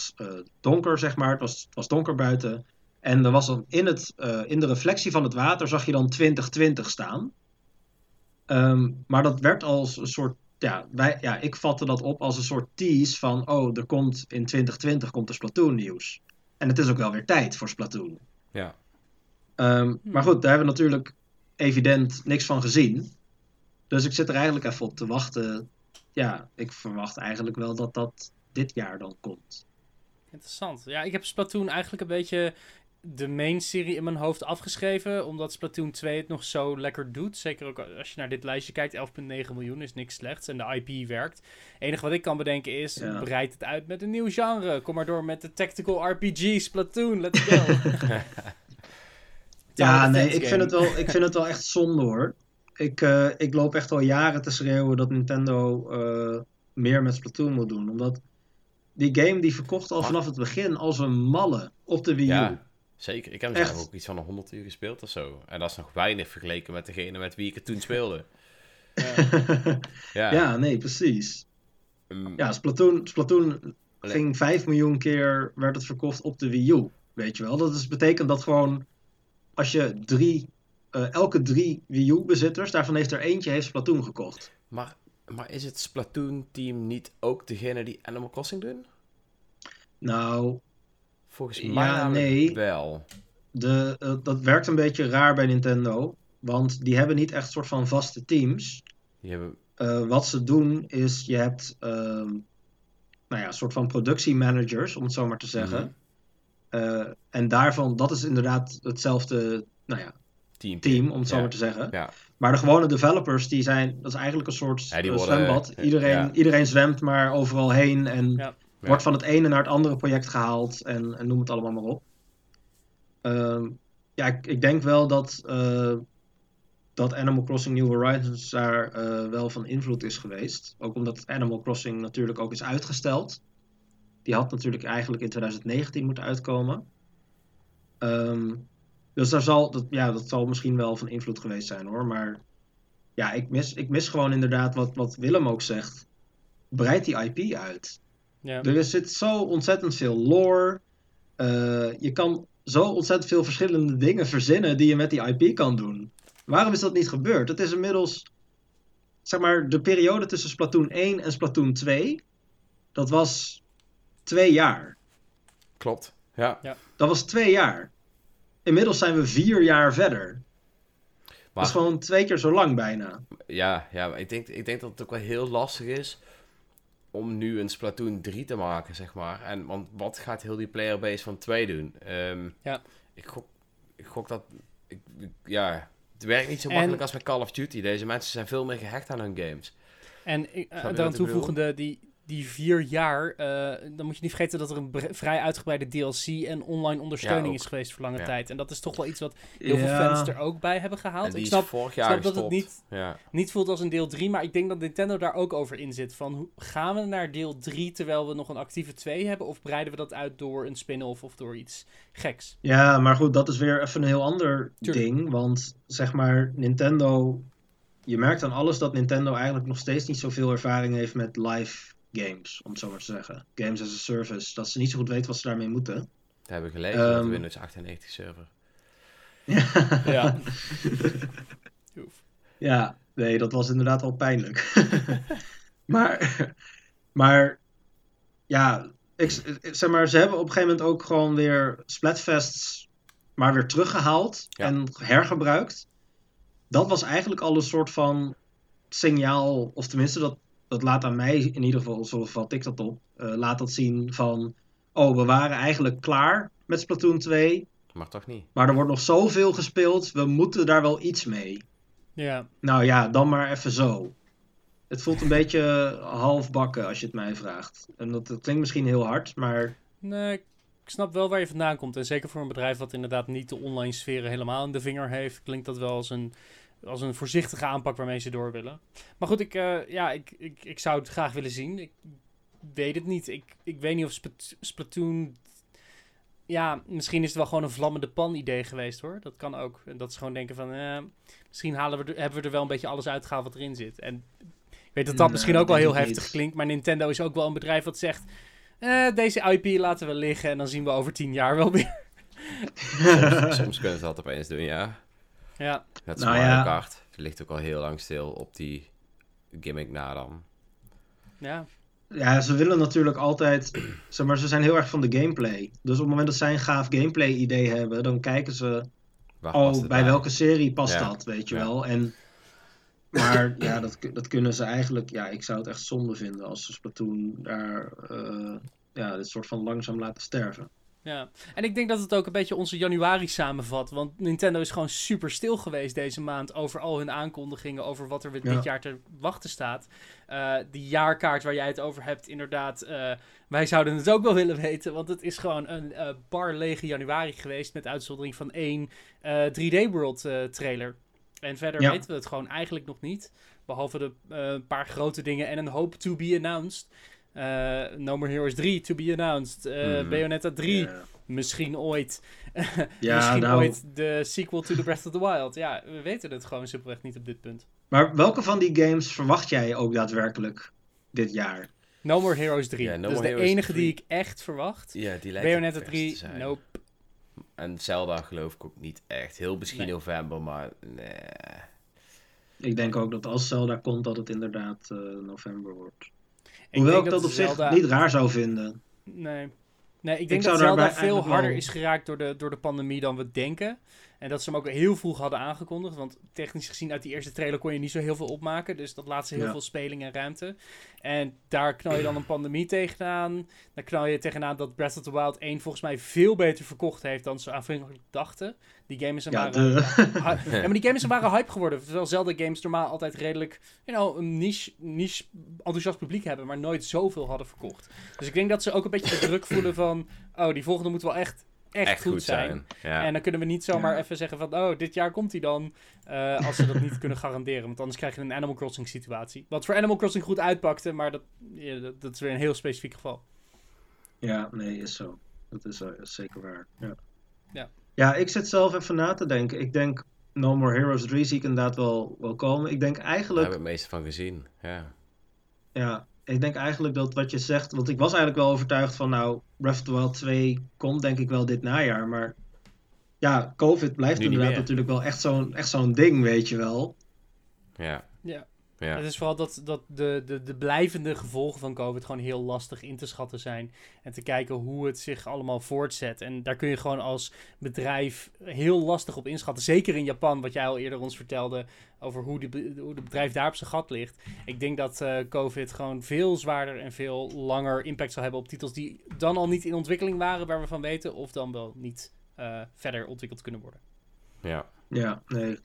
donker, zeg maar. Het was, was donker buiten. En er was dan in, het, in de reflectie van het water zag je dan 2020 staan. Ehm, maar dat werd als een soort. Ja, wij, ja, ik vatte dat op als een soort tease van. Oh, er komt in 2020 komt er Splatoon nieuws. En het is ook wel weer tijd voor Splatoon. Ja. Ehm, Maar goed, daar hebben we natuurlijk evident niks van gezien. Dus ik zit er eigenlijk even op te wachten. Ja, ik verwacht eigenlijk wel dat dat dit jaar dan komt. Interessant. Ja, ik heb Splatoon eigenlijk een beetje de main serie in mijn hoofd afgeschreven. Omdat Splatoon 2 het nog zo lekker doet. Zeker ook als je naar dit lijstje kijkt. 11,9 miljoen is niks slechts. En de IP werkt. Het enige wat ik kan bedenken is, Ja. breid het uit met een nieuw genre. Kom maar door met de tactical RPG Splatoon. Let's go. Ja, nee, ik vind, het wel, ik vind het wel echt zonde hoor. Ik, eh, ik loop echt al jaren te schreeuwen dat Nintendo eh, meer met Splatoon moet doen. Omdat die game die verkocht al vanaf het begin als een malle op de Wii U. Ja, zeker. Ik heb Echt. zelf ook iets van een 100 uur gespeeld of zo. En dat is nog weinig vergeleken met degene met wie ik het toen speelde. Ja, ja, nee, precies. mm, Ja, Splatoon, Splatoon ging 5 miljoen keer werd het verkocht op de Wii U. Weet je wel? Dat is, betekent dat gewoon als je drie, eh, elke drie Wii U-bezitters, daarvan heeft er eentje heeft Splatoon gekocht. Maar, maar is het Splatoon-team niet ook degene die Animal Crossing doen? Nou, Volgens Ja, mij namelijk nee. wel. de, eh, dat werkt een beetje raar bij Nintendo. Want die hebben niet echt soort van vaste teams. Die hebben... Eh, wat ze doen is, je hebt ehm, nou ja, een soort van productiemanagers, om het zo maar te zeggen. Mhm. Eh, en daarvan, dat is inderdaad hetzelfde nou ja, Team. team, om het zo Ja. maar te zeggen. Ja. Maar de gewone developers, die zijn, dat is eigenlijk een soort Ja, worden- zwembad. ja. Iedereen, iedereen zwemt maar overal heen en Wordt van het ene naar het andere project gehaald en, en noem het allemaal maar op. Ehm, ja, ik, ik denk wel dat, eh, dat Animal Crossing New Horizons daar eh, wel van invloed is geweest. Ook omdat Animal Crossing natuurlijk ook is uitgesteld. Die had natuurlijk eigenlijk in 2019 moeten uitkomen. Ehm, dus daar zal, dat, ja, dat zal misschien wel van invloed geweest zijn hoor. Maar ja, ik mis, ik mis gewoon inderdaad wat, wat Willem ook zegt. Breid die IP uit. Ja. Er zit zo ontzettend veel lore. Eh, je kan zo ontzettend veel verschillende dingen verzinnen die je met die IP kan doen. Waarom is dat niet gebeurd? Het is inmiddels, zeg maar, de periode tussen Splatoon 1 en Splatoon 2, dat was twee jaar. Klopt. Ja. Dat was twee jaar. Inmiddels zijn we vier jaar verder. Dat Maar is gewoon twee keer zo lang bijna. ja, ja maar ik, denk, ik denk dat het ook wel heel lastig is om nu een Splatoon 3 te maken, zeg maar. En, want wat gaat heel die playerbase van 2 doen? Ehm, Ja. ik, gok, ik gok dat... Ik, ja, het werkt niet zo En- makkelijk als met Call of Duty. Deze mensen zijn veel meer gehecht aan hun games. En eh, daaraan ik toevoegende, die, die vier jaar, eh, dan moet je niet vergeten dat er een vrij uitgebreide DLC en online ondersteuning is geweest voor lange Ja. tijd. En dat is toch wel iets wat heel veel fans er ook bij hebben gehaald. Ik snap, vorig jaar snap dat het niet, Ja. niet voelt als een deel 3, maar ik denk dat Nintendo daar ook over in zit. Van, hoe, gaan we naar deel 3 terwijl we nog een actieve 2 hebben? Of breiden we dat uit door een spin-off of door iets geks? Ja, maar goed, dat is weer even een heel ander Tuurlijk. ding. Want zeg maar, Nintendo. Je merkt aan alles dat Nintendo eigenlijk nog steeds niet zoveel ervaring heeft met live games, om het zo maar te zeggen. Games as a service. Dat ze niet zo goed weten wat ze daarmee moeten. Dat hebben we gelezen met de Ehm, Windows 98 server. Ja. Ja, nee, dat was inderdaad wel pijnlijk. maar, maar, ja, ik, zeg maar, ze hebben op een gegeven moment ook gewoon weer Splatfests maar weer teruggehaald Ja. en hergebruikt. Dat was eigenlijk al een soort van signaal, of tenminste, dat, dat laat aan mij in ieder geval, zo vat ik dat op, eh, laat dat zien van, oh, we waren eigenlijk klaar met Splatoon 2, Maar toch niet. maar er wordt nog zoveel gespeeld, we moeten daar wel iets mee. Ja. Nou ja, dan maar even zo. Het voelt een beetje halfbakken als je het mij vraagt. En dat, dat klinkt misschien heel hard, maar Nee, ik snap wel waar je vandaan komt. En zeker voor een bedrijf wat inderdaad niet de online sferen helemaal in de vinger heeft, klinkt dat wel als een, als een voorzichtige aanpak waarmee ze door willen. Maar goed, ik, eh, ja, ik, ik, ik zou het graag willen zien. Ik weet het niet. Ik, ik weet niet of Splat- Splatoon. Ja, misschien is het wel gewoon een vlammende pan idee geweest hoor. Dat kan ook. En dat ze gewoon denken van, eh, misschien halen we er, hebben we er wel een beetje alles uitgehaald wat erin zit. En ik weet dat dat Nee, misschien ook wel heel heftig niet. klinkt. Maar Nintendo is ook wel een bedrijf dat zegt, eh, deze IP laten we liggen en dan zien we over tien jaar wel weer. Soms, soms kunnen ze dat opeens doen, ja. Ja, Net als Nou Mario ja. Kart. Het ligt ook al heel lang stil op die gimmick na dan. ja. ja, ze willen natuurlijk altijd. Zeg maar, ze zijn heel erg van de gameplay. Dus op het moment dat zij een gaaf gameplay idee hebben, dan kijken ze. Waar Oh, het bij welke serie past Ja. dat, weet je Ja. wel? En, maar ja, dat, dat kunnen ze eigenlijk. Ja, ik zou het echt zonde vinden als ze Splatoon daar. eh, ja, dit soort van langzaam laten sterven. Ja, en ik denk dat het ook een beetje onze januari samenvat. Want Nintendo is gewoon super stil geweest deze maand over al hun aankondigingen, over wat er Ja. dit jaar te wachten staat. Eh, die jaarkaart waar jij het over hebt, inderdaad, eh, wij zouden het ook wel willen weten. Want het is gewoon een eh, bar lege januari geweest met uitzondering van één eh, 3D World trailer. En verder Ja. weten we het gewoon eigenlijk nog niet. Behalve de uh, paar grote dingen en een hoop to be announced. Uh, no More Heroes 3 to be announced. Uh, mm. Bayonetta 3 yeah. misschien ooit. ja, misschien nou... ooit de sequel to The Breath of the Wild. Ja, we weten het gewoon simpelweg niet op dit punt. Maar welke van die games verwacht jij ook daadwerkelijk dit jaar? No More Heroes 3. Yeah, no dat is de enige 3. die ik echt verwacht. Ja, die lijkt Bayonetta 3, nope. En Zelda geloof ik ook niet echt. Heel misschien nee. november, maar nee. Ik denk ook dat als Zelda komt, dat het inderdaad uh, november wordt. Hoewel ik dat, op Zelda... zich niet raar zou vinden. Nee. Nee, ik denk ik dat Zelda veel harder is geraakt door de, door de pandemie dan we denken. En dat ze hem ook heel vroeg hadden aangekondigd. Want technisch gezien uit die eerste trailer kon je niet zo heel veel opmaken. Dus dat laat ze heel veel speling en ruimte. En daar knal je dan een pandemie tegenaan. Dan knal je tegenaan dat Breath of the Wild 1 volgens mij veel beter verkocht heeft dan ze aanvankelijk dachten. Die game is een ja, ware, ja, maar die game is een ware hype geworden. Terwijl Zelda games normaal altijd redelijk you know, een niche, niche enthousiast publiek hebben. Maar nooit zoveel hadden verkocht. Dus ik denk dat ze ook een beetje de druk voelen van... Oh, die volgende moet wel echt echt, goed, zijn. Ja. En dan kunnen we niet zomaar even zeggen van, oh, dit jaar komt hij dan. Uh, als ze dat niet kunnen garanderen. Want anders krijg je een Animal Crossing situatie. Wat voor Animal Crossing goed uitpakte, maar dat, ja, dat, dat, is weer een heel specifiek geval. Ja, nee, is zo. Dat is, uh, zeker waar. Ja. ja. Ja, ik zit zelf even na te denken. Ik denk No More Heroes 3 zie ik inderdaad wel, wel komen. Ik denk eigenlijk... Daar hebben we het meeste van gezien, ja. Ja, ik denk eigenlijk dat wat je zegt, want ik was eigenlijk wel overtuigd van, nou, Breath of the Wild 2 komt denk ik wel dit najaar, maar ja, COVID blijft inderdaad natuurlijk wel echt zo'n echt zo'n ding, weet je wel. Ja. Ja. Ja. Het is vooral dat, dat de, de, de blijvende gevolgen van COVID gewoon heel lastig in te schatten zijn. En te kijken hoe het zich allemaal voortzet. En daar kun je gewoon als bedrijf heel lastig op inschatten. Zeker in Japan, wat jij al eerder ons vertelde over hoe, de, hoe de bedrijf daar op zijn gat ligt. Ik denk dat uh, COVID gewoon veel zwaarder en veel langer impact zal hebben op titels die dan al niet in ontwikkeling waren, waar we van weten, of dan wel niet uh, verder ontwikkeld kunnen worden. Ja. Ja, nee.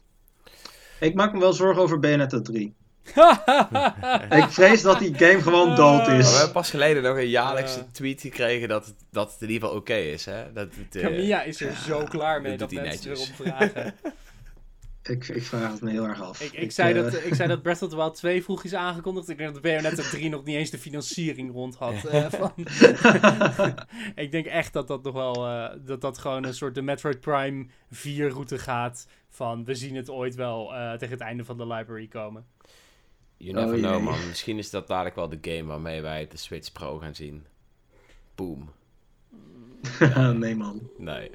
Ik maak me wel zorgen over Bayonetta 3. ik vrees dat die game gewoon dood is. Maar we hebben pas geleden nog een jaarlijkse tweet gekregen dat het, dat het in ieder geval oké is. Hè? Dat het, uh, is er zo klaar mee dat, dat mensen netjes. erop vragen. ik, ik vraag het me heel erg af. Ik, ik, zei, uh... dat, ik zei dat Breath of the Wild 2 vroeg is aangekondigd. Ik denk dat Bayonetta 3 nog niet eens de financiering rond had. Uh, van... ik denk echt dat dat nog wel... Uh, dat dat gewoon een soort de Metroid Prime 4 route gaat. Van we zien het ooit wel tegen het einde van de library komen. You never oh, know, man. Misschien is dat dadelijk wel de game waarmee wij de Switch Pro gaan zien. Boom. nee, man. Nee.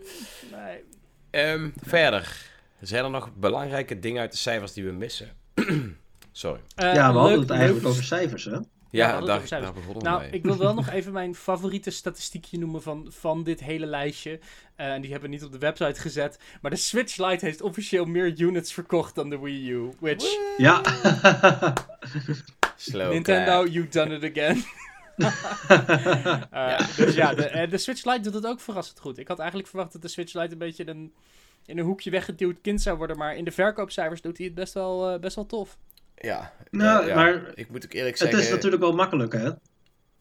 nee. Um, verder. Zijn er nog belangrijke dingen uit de cijfers die we missen? Sorry. Uh, ja, we hadden het eigenlijk over cijfers, hè? Ja, ja daar, daar begonnen Nou, ik wil wel nog even mijn favoriete statistiekje noemen van, van dit hele lijstje. Uh, en die hebben we niet op de website gezet. Maar de Switch Lite heeft officieel meer units verkocht dan de Wii U. Which... Ja. Slow Nintendo, you done it again. uh, ja. Dus ja, de, de, Switch Lite doet het ook verrassend goed. Ik had eigenlijk verwacht dat de Switch Lite een beetje een, in een hoekje weggeduwd kind zou worden. Maar in de verkoopcijfers doet hij het best wel, uh, best wel tof. Ja, nou, ja, maar ik moet ook eerlijk zeggen... Het is natuurlijk wel makkelijk, hè?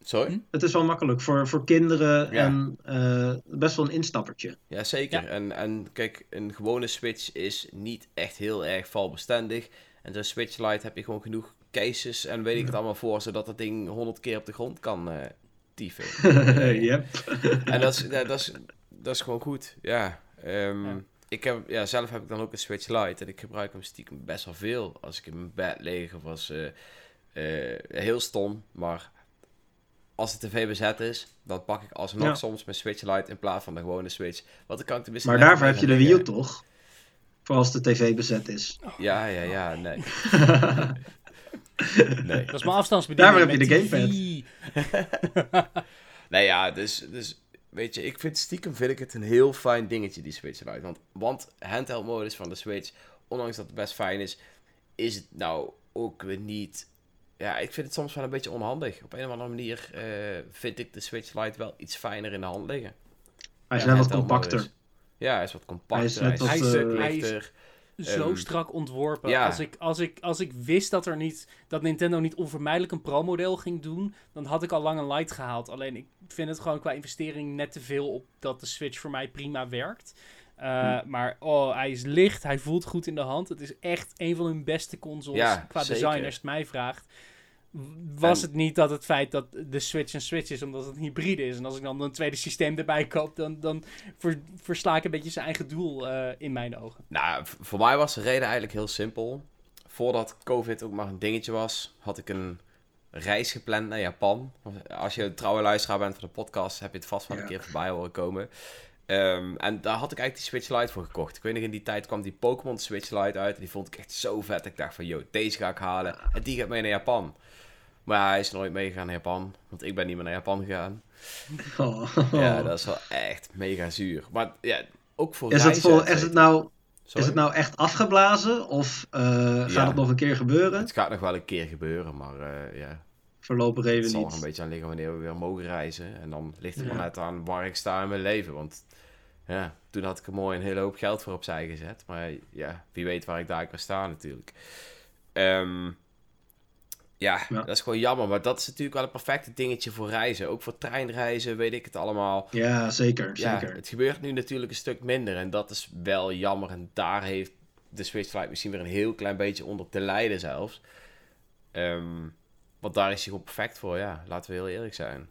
Sorry? Hm? Het is wel makkelijk voor, voor kinderen en uh, best wel een instappertje. Ja, zeker. Ja. En, en kijk, een gewone Switch is niet echt heel erg valbestendig. En zo'n Switch Lite heb je gewoon genoeg cases en weet ik het allemaal voor, zodat dat ding honderd keer op de grond kan uh, tieven. yep. en dat is, dat, is, dat is gewoon goed, ja. Um, ja ik heb, ja, zelf heb ik dan ook een Switch Lite en ik gebruik hem stiekem best wel veel. Als ik in mijn bed lig of als... Uh, uh, heel stom, maar als de tv bezet is, dan pak ik alsnog ja. soms mijn Switch Lite in plaats van de gewone Switch. Want dan kan ik tenminste... Maar daarvoor heb je de Wii U toch? Voor als de tv bezet is. Ja, ja, ja, nee. nee. Dat is mijn afstandsbediening. Daarvoor heb je de gamepad. nee, ja, dus... dus weet je, ik vind stiekem vind ik het een heel fijn dingetje, die Switch Lite. Want, want handheld modus van de Switch, ondanks dat het best fijn is, is het nou ook weer niet... Ja, ik vind het soms wel een beetje onhandig. Op een of andere manier uh, vind ik de Switch Lite wel iets fijner in de hand liggen. Hij is ja, wat compacter. Modus. Ja, hij is wat compacter. Hij is, hij is, hij is, uh, zo um, strak ontworpen. Ja. Als, ik, als, ik, als ik wist dat, er niet, dat Nintendo niet onvermijdelijk een pro-model ging doen, dan had ik al lang een Lite gehaald. Alleen ik vind het gewoon qua investering net te veel op dat de Switch voor mij prima werkt. Uh, Maar oh, hij is licht, hij voelt goed in de hand. Het is echt een van hun beste consoles Ja, qua zeker. design, als het mij vraagt. Was En- het niet dat het feit dat de Switch een Switch is, omdat het een hybride is. En als ik dan een tweede systeem erbij koop, dan, dan ver- versla ik een beetje zijn eigen doel eh, in mijn ogen. Nou, voor mij was de reden eigenlijk heel simpel. Voordat COVID ook maar een dingetje was, had ik een reis gepland naar Japan. Als je een trouwe luisteraar bent van de podcast, heb je het vast wel een Ja. keer voorbij horen komen. Ehm, en daar had ik eigenlijk die Switch Lite voor gekocht. Ik weet nog, in die tijd kwam die Pokémon Switch Lite uit. En die vond ik echt zo vet. Ik dacht van, yo, deze ga ik halen. En die gaat mee naar Japan. Maar hij is nooit meegegaan naar Japan. Want ik ben niet meer naar Japan gegaan. Oh. Ja, dat is wel echt mega zuur. Maar ja, ook voor is, het reizen, vol, et is, het nou, Sorry? is het nou echt afgeblazen? Of eh, gaat Ja. het nog een keer gebeuren? Het gaat nog wel een keer gebeuren, maar eh, ja, Voorlopig het even zal er een niet. beetje aan liggen wanneer we weer mogen reizen. En dan ligt het Ja. maar net aan waar ik sta in mijn leven. Want ja, toen had ik er mooi een hele hoop geld voor opzij gezet. Maar ja, wie weet waar ik daar kan staan natuurlijk. Ehm, ja, Ja. dat is gewoon jammer. Maar dat is natuurlijk wel een perfecte dingetje voor reizen. Ook voor treinreizen, weet ik het allemaal. Ja, zeker. Ja, zeker. het gebeurt nu natuurlijk een stuk minder. En dat is wel jammer. En daar heeft de Switch Lite misschien weer een heel klein beetje onder te lijden zelfs. Ehm, want daar is hij gewoon perfect voor, ja. Laten we heel eerlijk zijn.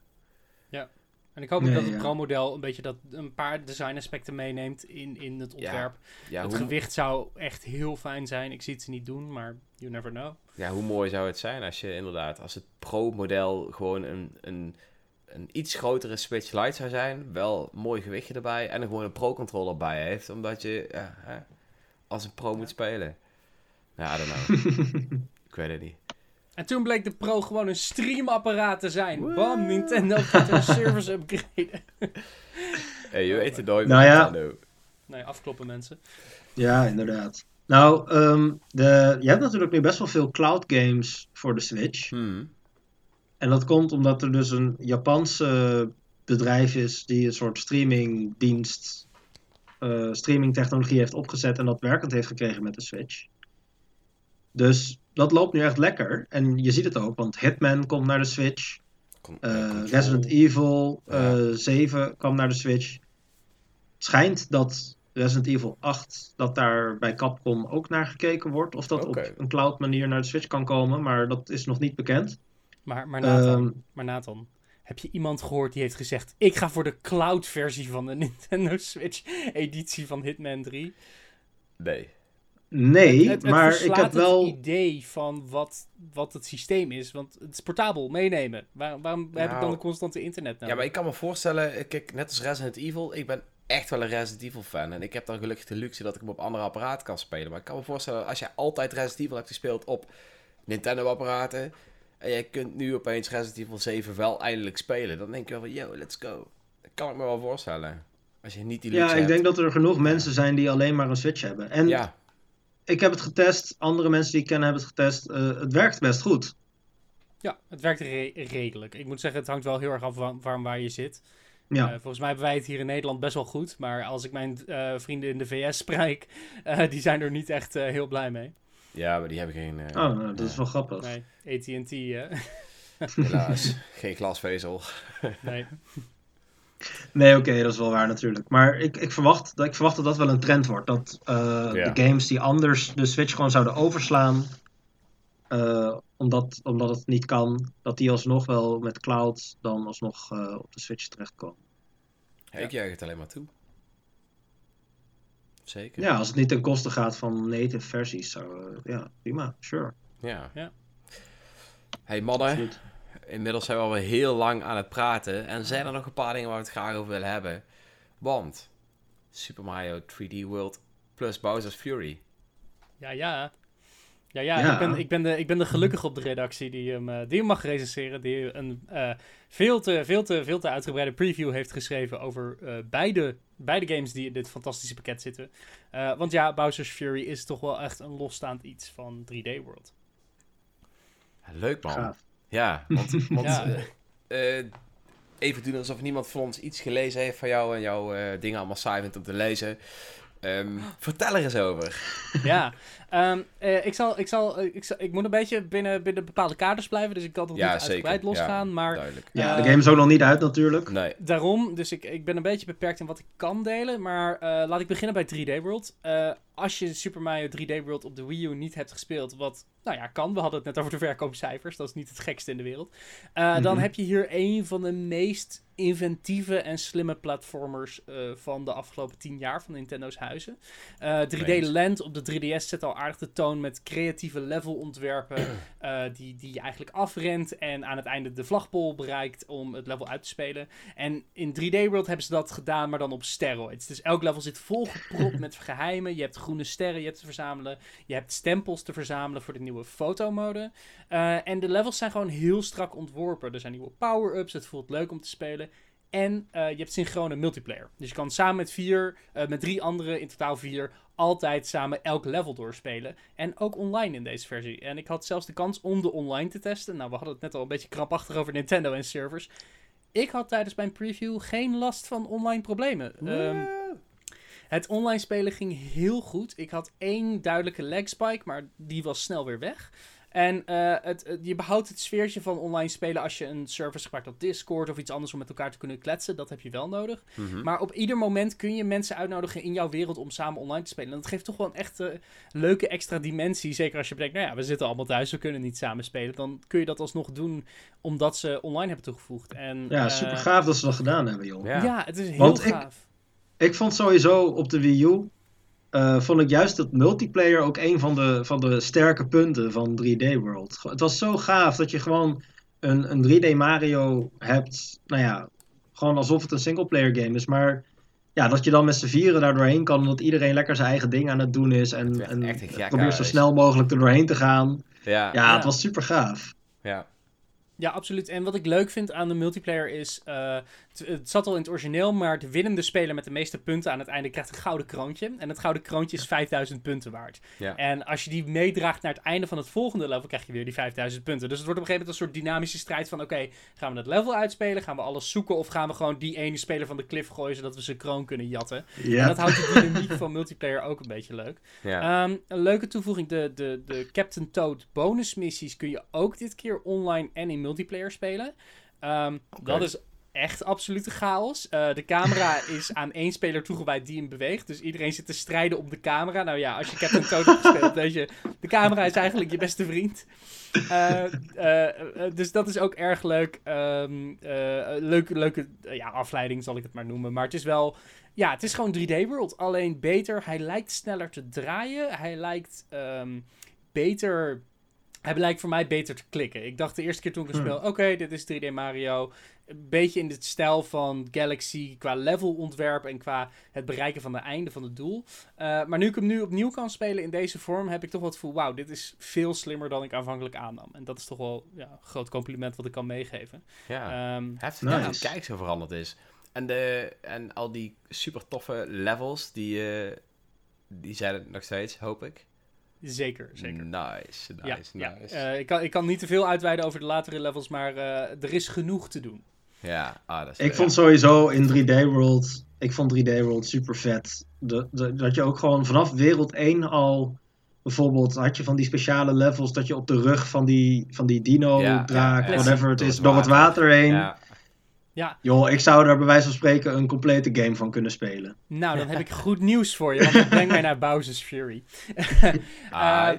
En ik hoop ook Nee, dat het ja. Pro-model een beetje dat een paar designaspecten meeneemt in, in het ontwerp. Ja het hoe, gewicht zou echt heel fijn zijn. Ik zie het ze niet doen, maar you never know. ja, hoe mooi zou het zijn als je inderdaad, als het Pro-model gewoon een, een, een iets grotere Switch Lite zou zijn. Wel een mooi gewichtje erbij. En er gewoon een Pro-controller bij heeft. Omdat je ja, hè, als een Pro moet spelen. Ja, I don't know. ik weet het niet. En toen bleek de Pro gewoon een streamapparaat te zijn. What? Bam, Nintendo gaat een service upgraden. Hey, je weet het nooit Nou ja. Nee, afkloppen mensen. Ja, inderdaad. Nou, ehm, de, je hebt natuurlijk nu best wel veel cloud games voor de Switch. Hmm. En dat komt omdat er dus een Japanse bedrijf is die een soort streamingdienst, eh streamingtechnologie heeft opgezet en dat werkend heeft gekregen met de Switch. Dus dat loopt nu echt lekker. En je ziet het ook, want Hitman komt naar de Switch. Eh, eh. Resident Evil eh, Ja. 7 kwam naar de Switch. Het schijnt dat Resident Evil 8, dat daar bij Capcom ook naar gekeken wordt. Of dat op een cloud manier naar de Switch kan komen, maar dat is nog niet bekend. Maar, maar, Nathan, Ehm, maar Nathan, heb je iemand gehoord die heeft gezegd... Ik ga voor de cloud-versie van de Nintendo Switch-editie van Hitman 3? Nee. Nee, Het- het, het maar ik heb wel... het idee van wat, wat het systeem is. Want het is portabel, meenemen. Waar, waarom heb ik dan Nou, een constante internet Ja, nodig? maar ik kan me voorstellen, kijk, net als Resident Evil, ik ben echt wel een Resident Evil fan. En ik heb dan gelukkig de luxe dat ik hem op andere apparaten kan spelen. Maar ik kan me voorstellen, als jij altijd Resident Evil hebt gespeeld op Nintendo-apparaten. En jij kunt nu opeens Resident Evil 7 wel eindelijk spelen. Dan denk je wel van, yo, let's go. Dat kan ik me wel voorstellen. Als je niet die luxe Ja, ik hebt. denk dat er genoeg mensen zijn die alleen maar een Switch hebben. En Ja, ik heb het getest, andere mensen die ik ken hebben het getest. eh, het werkt best goed. Ja, het werkt re- redelijk. Ik moet zeggen, het hangt wel heel erg af van, van waar je zit. Ja. Eh, volgens mij hebben wij het hier in Nederland best wel goed. Maar als ik mijn eh, vrienden in de VS spreek, eh, die zijn er niet echt eh, heel blij mee. ja, maar die hebben geen... eh, Oh, nou, dat is wel grappig. Nee, AT&T, Helaas, geen glasvezel. nee. Nee, oké, dat is wel waar natuurlijk. Maar ik, ik, verwacht, dat- ik verwacht dat dat wel een trend wordt. Dat eh, Ja. de games die anders de Switch gewoon zouden overslaan, eh, omdat, omdat het niet kan, dat die alsnog wel met cloud dan alsnog eh, op de Switch terechtkomen. Ja, Ik juich het alleen maar toe. Zeker. Ja, als het niet ten koste gaat van native versies, zou, ja, prima, sure. Ja. Ja. Hey mannen, Absoluut. Inmiddels zijn we alweer heel lang aan het praten. En zijn er nog een paar dingen waar we het graag over willen hebben. Want Super Mario 3D World plus Bowser's Fury. Ja, ja. Ja, ja, Ja. Ik, ben, ik, ben de, ik ben de gelukkige op de redactie die hem, eh, die hem mag recenseren. Die een eh, veel, te, veel, te, veel te uitgebreide preview heeft geschreven over eh, beide, beide games die in dit fantastische pakket zitten. Eh, want ja, Bowser's Fury is toch wel echt een losstaand iets van 3D World. Leuk man. Gaaf. Ja, want, want Ja. eh, eh, even doen alsof niemand van ons iets gelezen heeft van jou en jouw eh, dingen allemaal saai vindt om te lezen. Ehm, vertel er eens over. ja, Ehm, eh, ik, zal, ik, zal, eh, ik, zal, ik moet een beetje binnen, binnen bepaalde kaders blijven, dus ik kan nog Ja, niet uitgebreid losgaan. Ja, maar Duidelijk. Ja, Eh, de game is ook nog niet uit natuurlijk. Nee. Daarom, dus ik, ik ben een beetje beperkt in wat ik kan delen. Maar eh, laat ik beginnen bij 3D World. Eh, als je Super Mario 3D World op de Wii U niet hebt gespeeld, wat nou ja kan, we hadden het net over de verkoopcijfers, dat is niet het gekste in de wereld. Eh, Dan Mhm. heb je hier een van de meest inventieve en slimme platformers eh, van de afgelopen 10 jaar van Nintendo's huizen. Eh, 3D Eens. Land op de 3DS zet al aardig de toon met creatieve levelontwerpen eh, die, die je eigenlijk afrent en aan het einde de vlagpol bereikt om het level uit te spelen. En in 3D World hebben ze dat gedaan, maar dan op steroids. Dus elk level zit volgepropt met geheimen. Je hebt groene sterren je hebt te verzamelen. Je hebt stempels te verzamelen voor de nieuwe fotomode. Eh, en de levels zijn gewoon heel strak ontworpen. Er zijn nieuwe power-ups, het voelt leuk om te spelen. En eh, je hebt synchrone multiplayer. Dus je kan samen met vier, met drie anderen, in totaal vier, altijd samen elk level doorspelen. En ook online in deze versie. En ik had zelfs de kans om de online te testen. Nou, we hadden het net al een beetje krampachtig over Nintendo en servers. Ik had tijdens mijn preview geen last van online problemen. Ehm, het online spelen ging heel goed. Ik had één duidelijke lag spike, maar die was snel weer weg. En eh, het, het- je behoudt het sfeertje van online spelen als je een service gebruikt op Discord of iets anders om met elkaar te kunnen kletsen. Dat heb je wel nodig. Mhm. Maar op ieder moment kun je mensen uitnodigen in jouw wereld om samen online te spelen. En dat geeft toch wel een echte leuke extra dimensie. Zeker als je bedenkt, nou ja, we zitten allemaal thuis, we kunnen niet samen spelen. Dan kun je dat alsnog doen omdat ze online hebben toegevoegd. En, Ja, eh, super gaaf dat ze dat gedaan hebben, joh. Ja. Ja. het is heel Want ik- gaaf. Ik vond sowieso op de Wii U. eh, vond ik juist dat multiplayer ook een van de, van de sterke punten van 3D World. Het was zo gaaf dat je gewoon een, een 3D Mario hebt. Nou ja, gewoon alsof het een singleplayer game is. Maar ja, dat je dan met z'n vieren daar doorheen kan. En dat iedereen lekker zijn eigen ding aan het doen is. En, en probeert zo snel mogelijk er doorheen te gaan. Ja. Ja, Ja. het was super gaaf. Ja. Ja, absoluut. En wat ik leuk vind aan de multiplayer is... eh, het, zat al in het origineel, maar de winnende speler met de meeste punten aan het einde krijgt een gouden kroontje. En het gouden kroontje is 5000 punten waard. Ja. En als je die meedraagt naar het einde van het volgende level, krijg je weer die 5000 punten. Dus het wordt op een gegeven moment een soort dynamische strijd van... Oké, gaan we het level uitspelen? Gaan we alles zoeken? Of gaan we gewoon die ene speler van de cliff gooien, zodat we zijn kroon kunnen jatten? En dat houdt de dynamiek van multiplayer ook een beetje leuk. Ja. Ehm, een leuke toevoeging, de, de, de Captain Toad bonusmissies kun je ook dit keer online en in multiplayer spelen. Ehm, Dat is echt absolute chaos. Eh, de camera is aan één speler toegewijd die hem beweegt. Dus iedereen zit te strijden om de camera. Nou ja, als je Captain Toad hebt gespeeld, weet je... De camera is eigenlijk je beste vriend. Eh, dus dat is ook erg leuk. Ehm, eh, leuke leuke ja, afleiding zal ik het maar noemen. Maar het is wel... Ja, het is gewoon 3D World. Alleen beter. Hij lijkt sneller te draaien. Hij lijkt ehm, beter... Hij lijkt voor mij beter te klikken. Ik dacht de eerste keer toen ik Hmm. speel... Oké, dit is 3D Mario. Een beetje in de stijl van Galaxy... Qua levelontwerp en qua het bereiken van het einde van het doel. Uh, maar nu ik hem nu opnieuw kan spelen in deze vorm... heb ik toch wat gevoel... Wauw, dit is veel slimmer dan ik aanvankelijk aannam. En dat is toch wel ja, een groot compliment wat ik kan meegeven. ja. Ehm, Heftig dat Nice. de kijk zo veranderd is. En, de, en al die super toffe levels, die, eh, die zijn het nog steeds, hoop ik. Zeker, zeker. Nice, nice, ja, nice. ja. Ja, Eh, ik, kan, ik kan niet te veel uitweiden over de latere levels, maar eh, er is genoeg te doen. ah, dat is Ik vond sowieso in 3D World, ik vond 3D World super vet. De, de- dat je ook gewoon vanaf wereld 1 al, bijvoorbeeld had je van die speciale levels dat je op de rug van die, van die dino, Ja, draak, ja, ja. whatever het Door is, door het water. water heen. Ja, Joh, ik zou daar bij wijze van spreken een complete game van kunnen spelen. nou dan heb ik goed nieuws voor je, want dat brengt mij naar Bowser's Fury. Eh,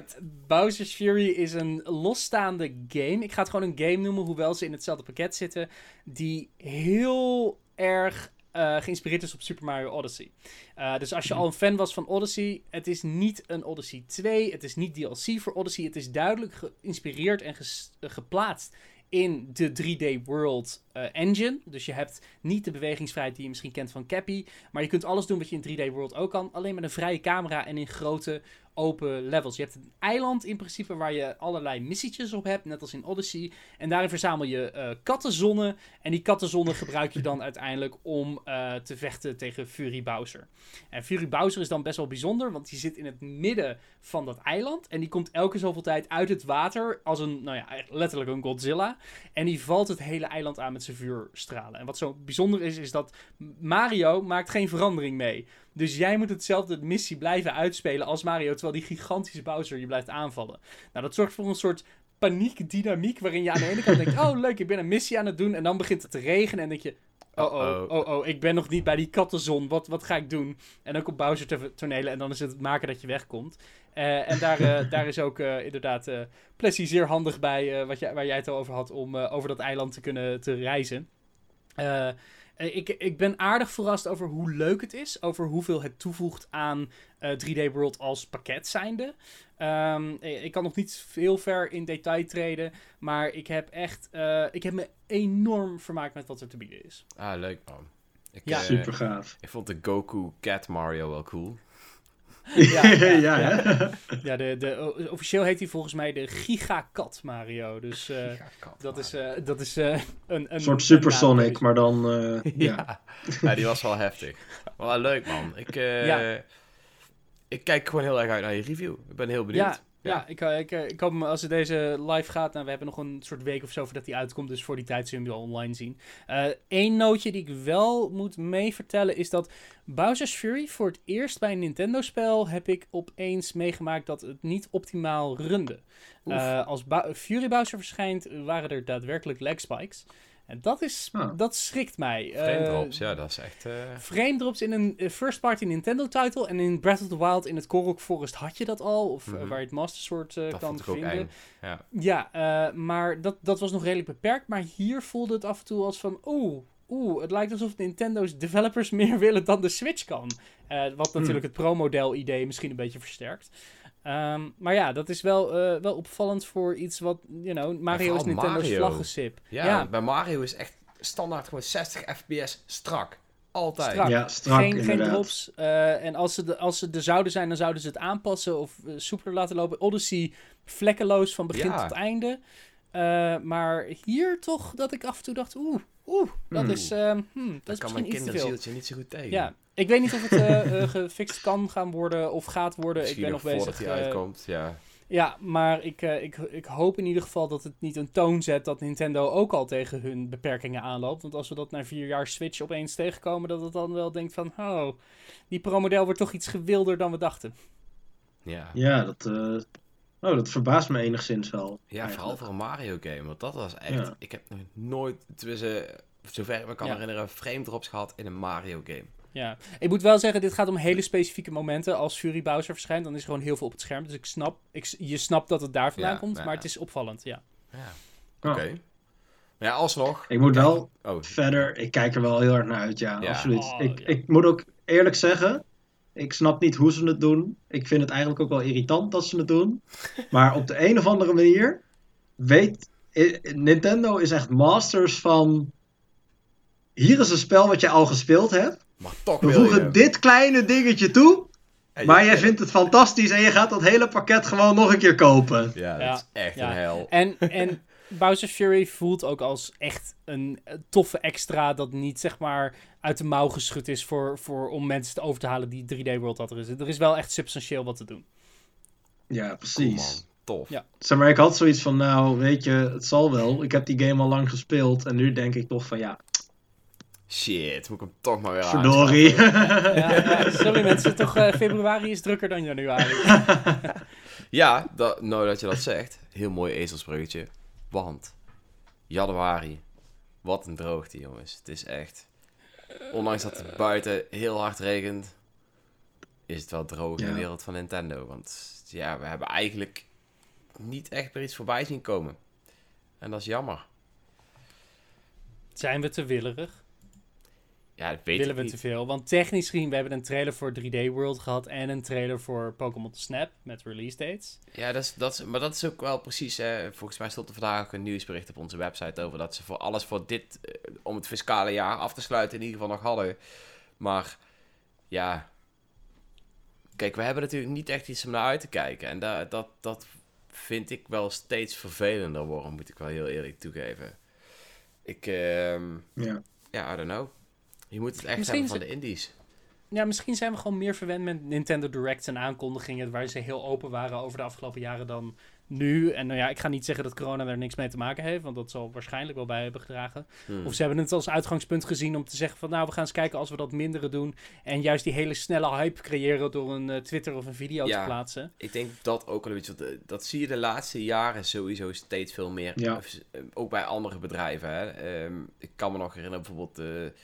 Bowser's Fury is een losstaande game. Ik ga het gewoon een game noemen, hoewel ze in hetzelfde pakket zitten. Die heel erg eh, geïnspireerd is op Super Mario Odyssey. Eh, dus als je al een fan was van Odyssey, het is niet een Odyssey 2. Het is niet DLC voor Odyssey. Het is duidelijk geïnspireerd en ges- geplaatst in de 3D World eh, engine. Dus je hebt niet de bewegingsvrijheid die je misschien kent van Cappy. Maar je kunt alles doen wat je in 3D World ook kan. Alleen met een vrije camera en in grote open levels. Je hebt een eiland in principe waar je allerlei missietjes op hebt, net als in Odyssey. En daarin verzamel je uh, kattenzonnen. En die kattenzonnen gebruik je dan uiteindelijk om uh, te vechten tegen Fury Bowser. En Fury Bowser is dan best wel bijzonder, want die zit in het midden van dat eiland. En die komt elke zoveel tijd uit het water als een, nou ja, letterlijk een Godzilla. En die valt het hele eiland aan met zijn vuurstralen. En wat zo bijzonder is, is dat Mario maakt geen verandering mee. Dus jij moet hetzelfde missie blijven uitspelen als Mario, terwijl die gigantische Bowser je blijft aanvallen. Nou, dat zorgt voor een soort paniekdynamiek waarin je aan de ene kant denkt, oh leuk, ik ben een missie aan het doen. En dan begint het te regenen en denk je, oh oh, oh oh, ik ben nog niet bij die kattenzon, wat, wat ga ik doen? En dan komt Bowser te tonelen en dan is het maken dat je wegkomt. Uh, en daar, uh, daar is ook uh, inderdaad uh, Plessy zeer handig bij, wat jij, waar jij het al over had, om over dat eiland te kunnen te reizen. Ik, ik ben aardig verrast over hoe leuk het is, over hoeveel het toevoegt aan 3D World als pakket zijnde. Um, ik kan nog niet veel ver in detail treden, maar ik heb echt, ik heb me enorm vermaakt met wat er te bieden is. Ah, leuk man. Ik, ja, super gaaf. Ik vond de Goku Cat Mario wel cool. Ja, ja, ja, ja. ja de, de, officieel heet hij volgens mij de Gigakat Mario. Dus uh, dat, is, uh, dat is uh, een, een... soort Supersonic, maar dan... ja. ja. die was wel heftig. Wel leuk, man. Ik, ik kijk gewoon heel erg uit naar je review. Ik ben heel benieuwd. Ja, ik, eh, ik, eh, ik hoop als het deze live gaat. Nou, we hebben nog een soort week of zo voordat die uitkomt. Dus voor die tijd zullen we hem online zien. Eén uh, nootje die ik wel moet mee vertellen is dat Bowser's Fury voor het eerst bij een Nintendo-spel heb ik opeens meegemaakt dat het niet optimaal runde. Uh, als ba Fury Bowser verschijnt, waren er daadwerkelijk lag spikes. En dat, is, ah. dat schrikt mij. Frame drops, ja, dat is echt... Uh... Frame drops in een uh, first-party Nintendo-title. En in Breath of the Wild in het Korok Forest had je dat al. Of mm -hmm. waar je het Master Sword uh, kan vinden. Ja, ja maar dat, dat was nog redelijk beperkt. Maar hier voelde het af en toe als van... Oeh, oeh, het lijkt alsof Nintendo's developers meer willen dan de Switch kan. wat natuurlijk mm. het pro-model-idee misschien een beetje versterkt. Um, maar ja, dat is wel, uh, wel opvallend voor iets wat, you know, Mario is Nintendo's vlaggensip. Ja, ja, bij Mario is echt standaard gewoon 60 fps strak. Altijd. Strak. Ja, strak geen, geen drops. Uh, en als ze, de, als ze er zouden zijn, dan zouden ze het aanpassen of uh, soepeler laten lopen. Odyssey vlekkeloos van begin ja. tot einde. Uh, maar hier toch dat ik af en toe dacht, oeh, oeh, dat Hmm. is, uh, hmm, dat, Dat is kan misschien mijn iets te veel. kinderzieltje niet zo goed tegen. Ja, ik weet niet of het eh, eh, gefixt kan gaan worden of gaat worden. Misschien ik ben nog voordat bezig. hij eh, uitkomt, ja. ja, maar ik, eh, ik, ik hoop in ieder geval dat het niet een toon zet dat Nintendo ook al tegen hun beperkingen aanloopt. Want als we dat na vier jaar Switch opeens tegenkomen, dat het dan wel denkt van, oh, die pro-model wordt toch iets gewilder dan we dachten. Ja, Ja, dat, oh, dat verbaast me enigszins wel. ja vooral voor een Mario game. Want dat was echt... Ja. Ik heb nog nooit, tussen, zover ik me kan Ja. herinneren, frame drops gehad in een Mario game. Ja, ik moet wel zeggen, dit gaat om hele specifieke momenten. Als Fury Bowser verschijnt, dan is er gewoon heel veel op het scherm. Dus ik snap, ik, je snapt dat het daar vandaan Ja, komt, ja, maar het is opvallend, ja. Ja, oké. Maar ja, alsnog... Ik moet wel Oh, verder, ik kijk er wel heel erg naar uit, ja, Ja. absoluut. Oh, ik, ja. ik moet ook eerlijk zeggen, ik snap niet hoe ze het doen. Ik vind het eigenlijk ook wel irritant dat ze het doen. Maar op de een of andere manier weet Nintendo is echt masters van. Hier is een spel wat je al gespeeld hebt. maar toch We voegen dit kleine dingetje toe. Maar je- jij vindt het fantastisch en je gaat dat hele pakket gewoon nog een keer kopen. Ja, Ja, dat is echt ja. een hel. En, en Bowser's Fury voelt ook als echt een eh, toffe extra dat niet zeg maar uit de mouw geschud is voor, voor, om mensen te over te halen die 3D World had er is. Er is wel echt substantieel wat te doen. Ja, precies. Tof. Ja. Zeg maar, ik had zoiets van, nou, weet je, het zal wel. Ik heb die game al lang gespeeld en nu denk ik toch van, ja, Shit, moet ik hem toch maar weer verdorie. aanschaffen. Ja, ja, sorry mensen, toch eh, februari is drukker dan januari. Ja, dat, nou dat je dat zegt. Heel mooi ezelsbruggetje. Want, januari. Wat een droogte, jongens. Het is echt... Ondanks dat het buiten heel hard regent... is het wel droog in de wereld van Nintendo. Want ja, we hebben eigenlijk niet echt meer iets voorbij zien komen. En dat is jammer. Zijn we te willerig? Ja, dat weet Willen ik we niet. te veel? Want technisch gezien, we hebben een trailer voor 3D World gehad en een trailer voor Pokémon Snap met release dates. Ja, dat is, dat is, maar dat is ook wel precies. Hè, volgens mij stond er vandaag ook een nieuwsbericht op onze website over dat ze voor alles voor dit, eh, om het fiscale jaar af te sluiten, in ieder geval nog hadden. Maar ja, kijk, we hebben natuurlijk niet echt iets om naar uit te kijken. En da dat, dat vind ik wel steeds vervelender worden, moet ik wel heel eerlijk toegeven. Ik, ehm, Ja. ja, I don't know. Je moet het echt Misschien hebben van ze- de indies. Ja, misschien zijn we gewoon meer verwend met Nintendo Directs en aankondigingen waar ze heel open waren over de afgelopen jaren dan nu. En nou ja, ik ga niet zeggen dat corona daar niks mee te maken heeft, want dat zal waarschijnlijk wel bij hebben gedragen. Hmm. Of ze hebben het als uitgangspunt gezien om te zeggen van nou, we gaan eens kijken als we dat minderen doen. En juist die hele snelle hype creëren door een eh, Twitter of een video Ja. te plaatsen. Ik denk dat ook wel een beetje. want, eh, Dat zie je de laatste jaren sowieso steeds veel meer. Ja. Eh, Ook bij andere bedrijven. Hè. Ehm, ik kan me nog herinneren, bijvoorbeeld. eh,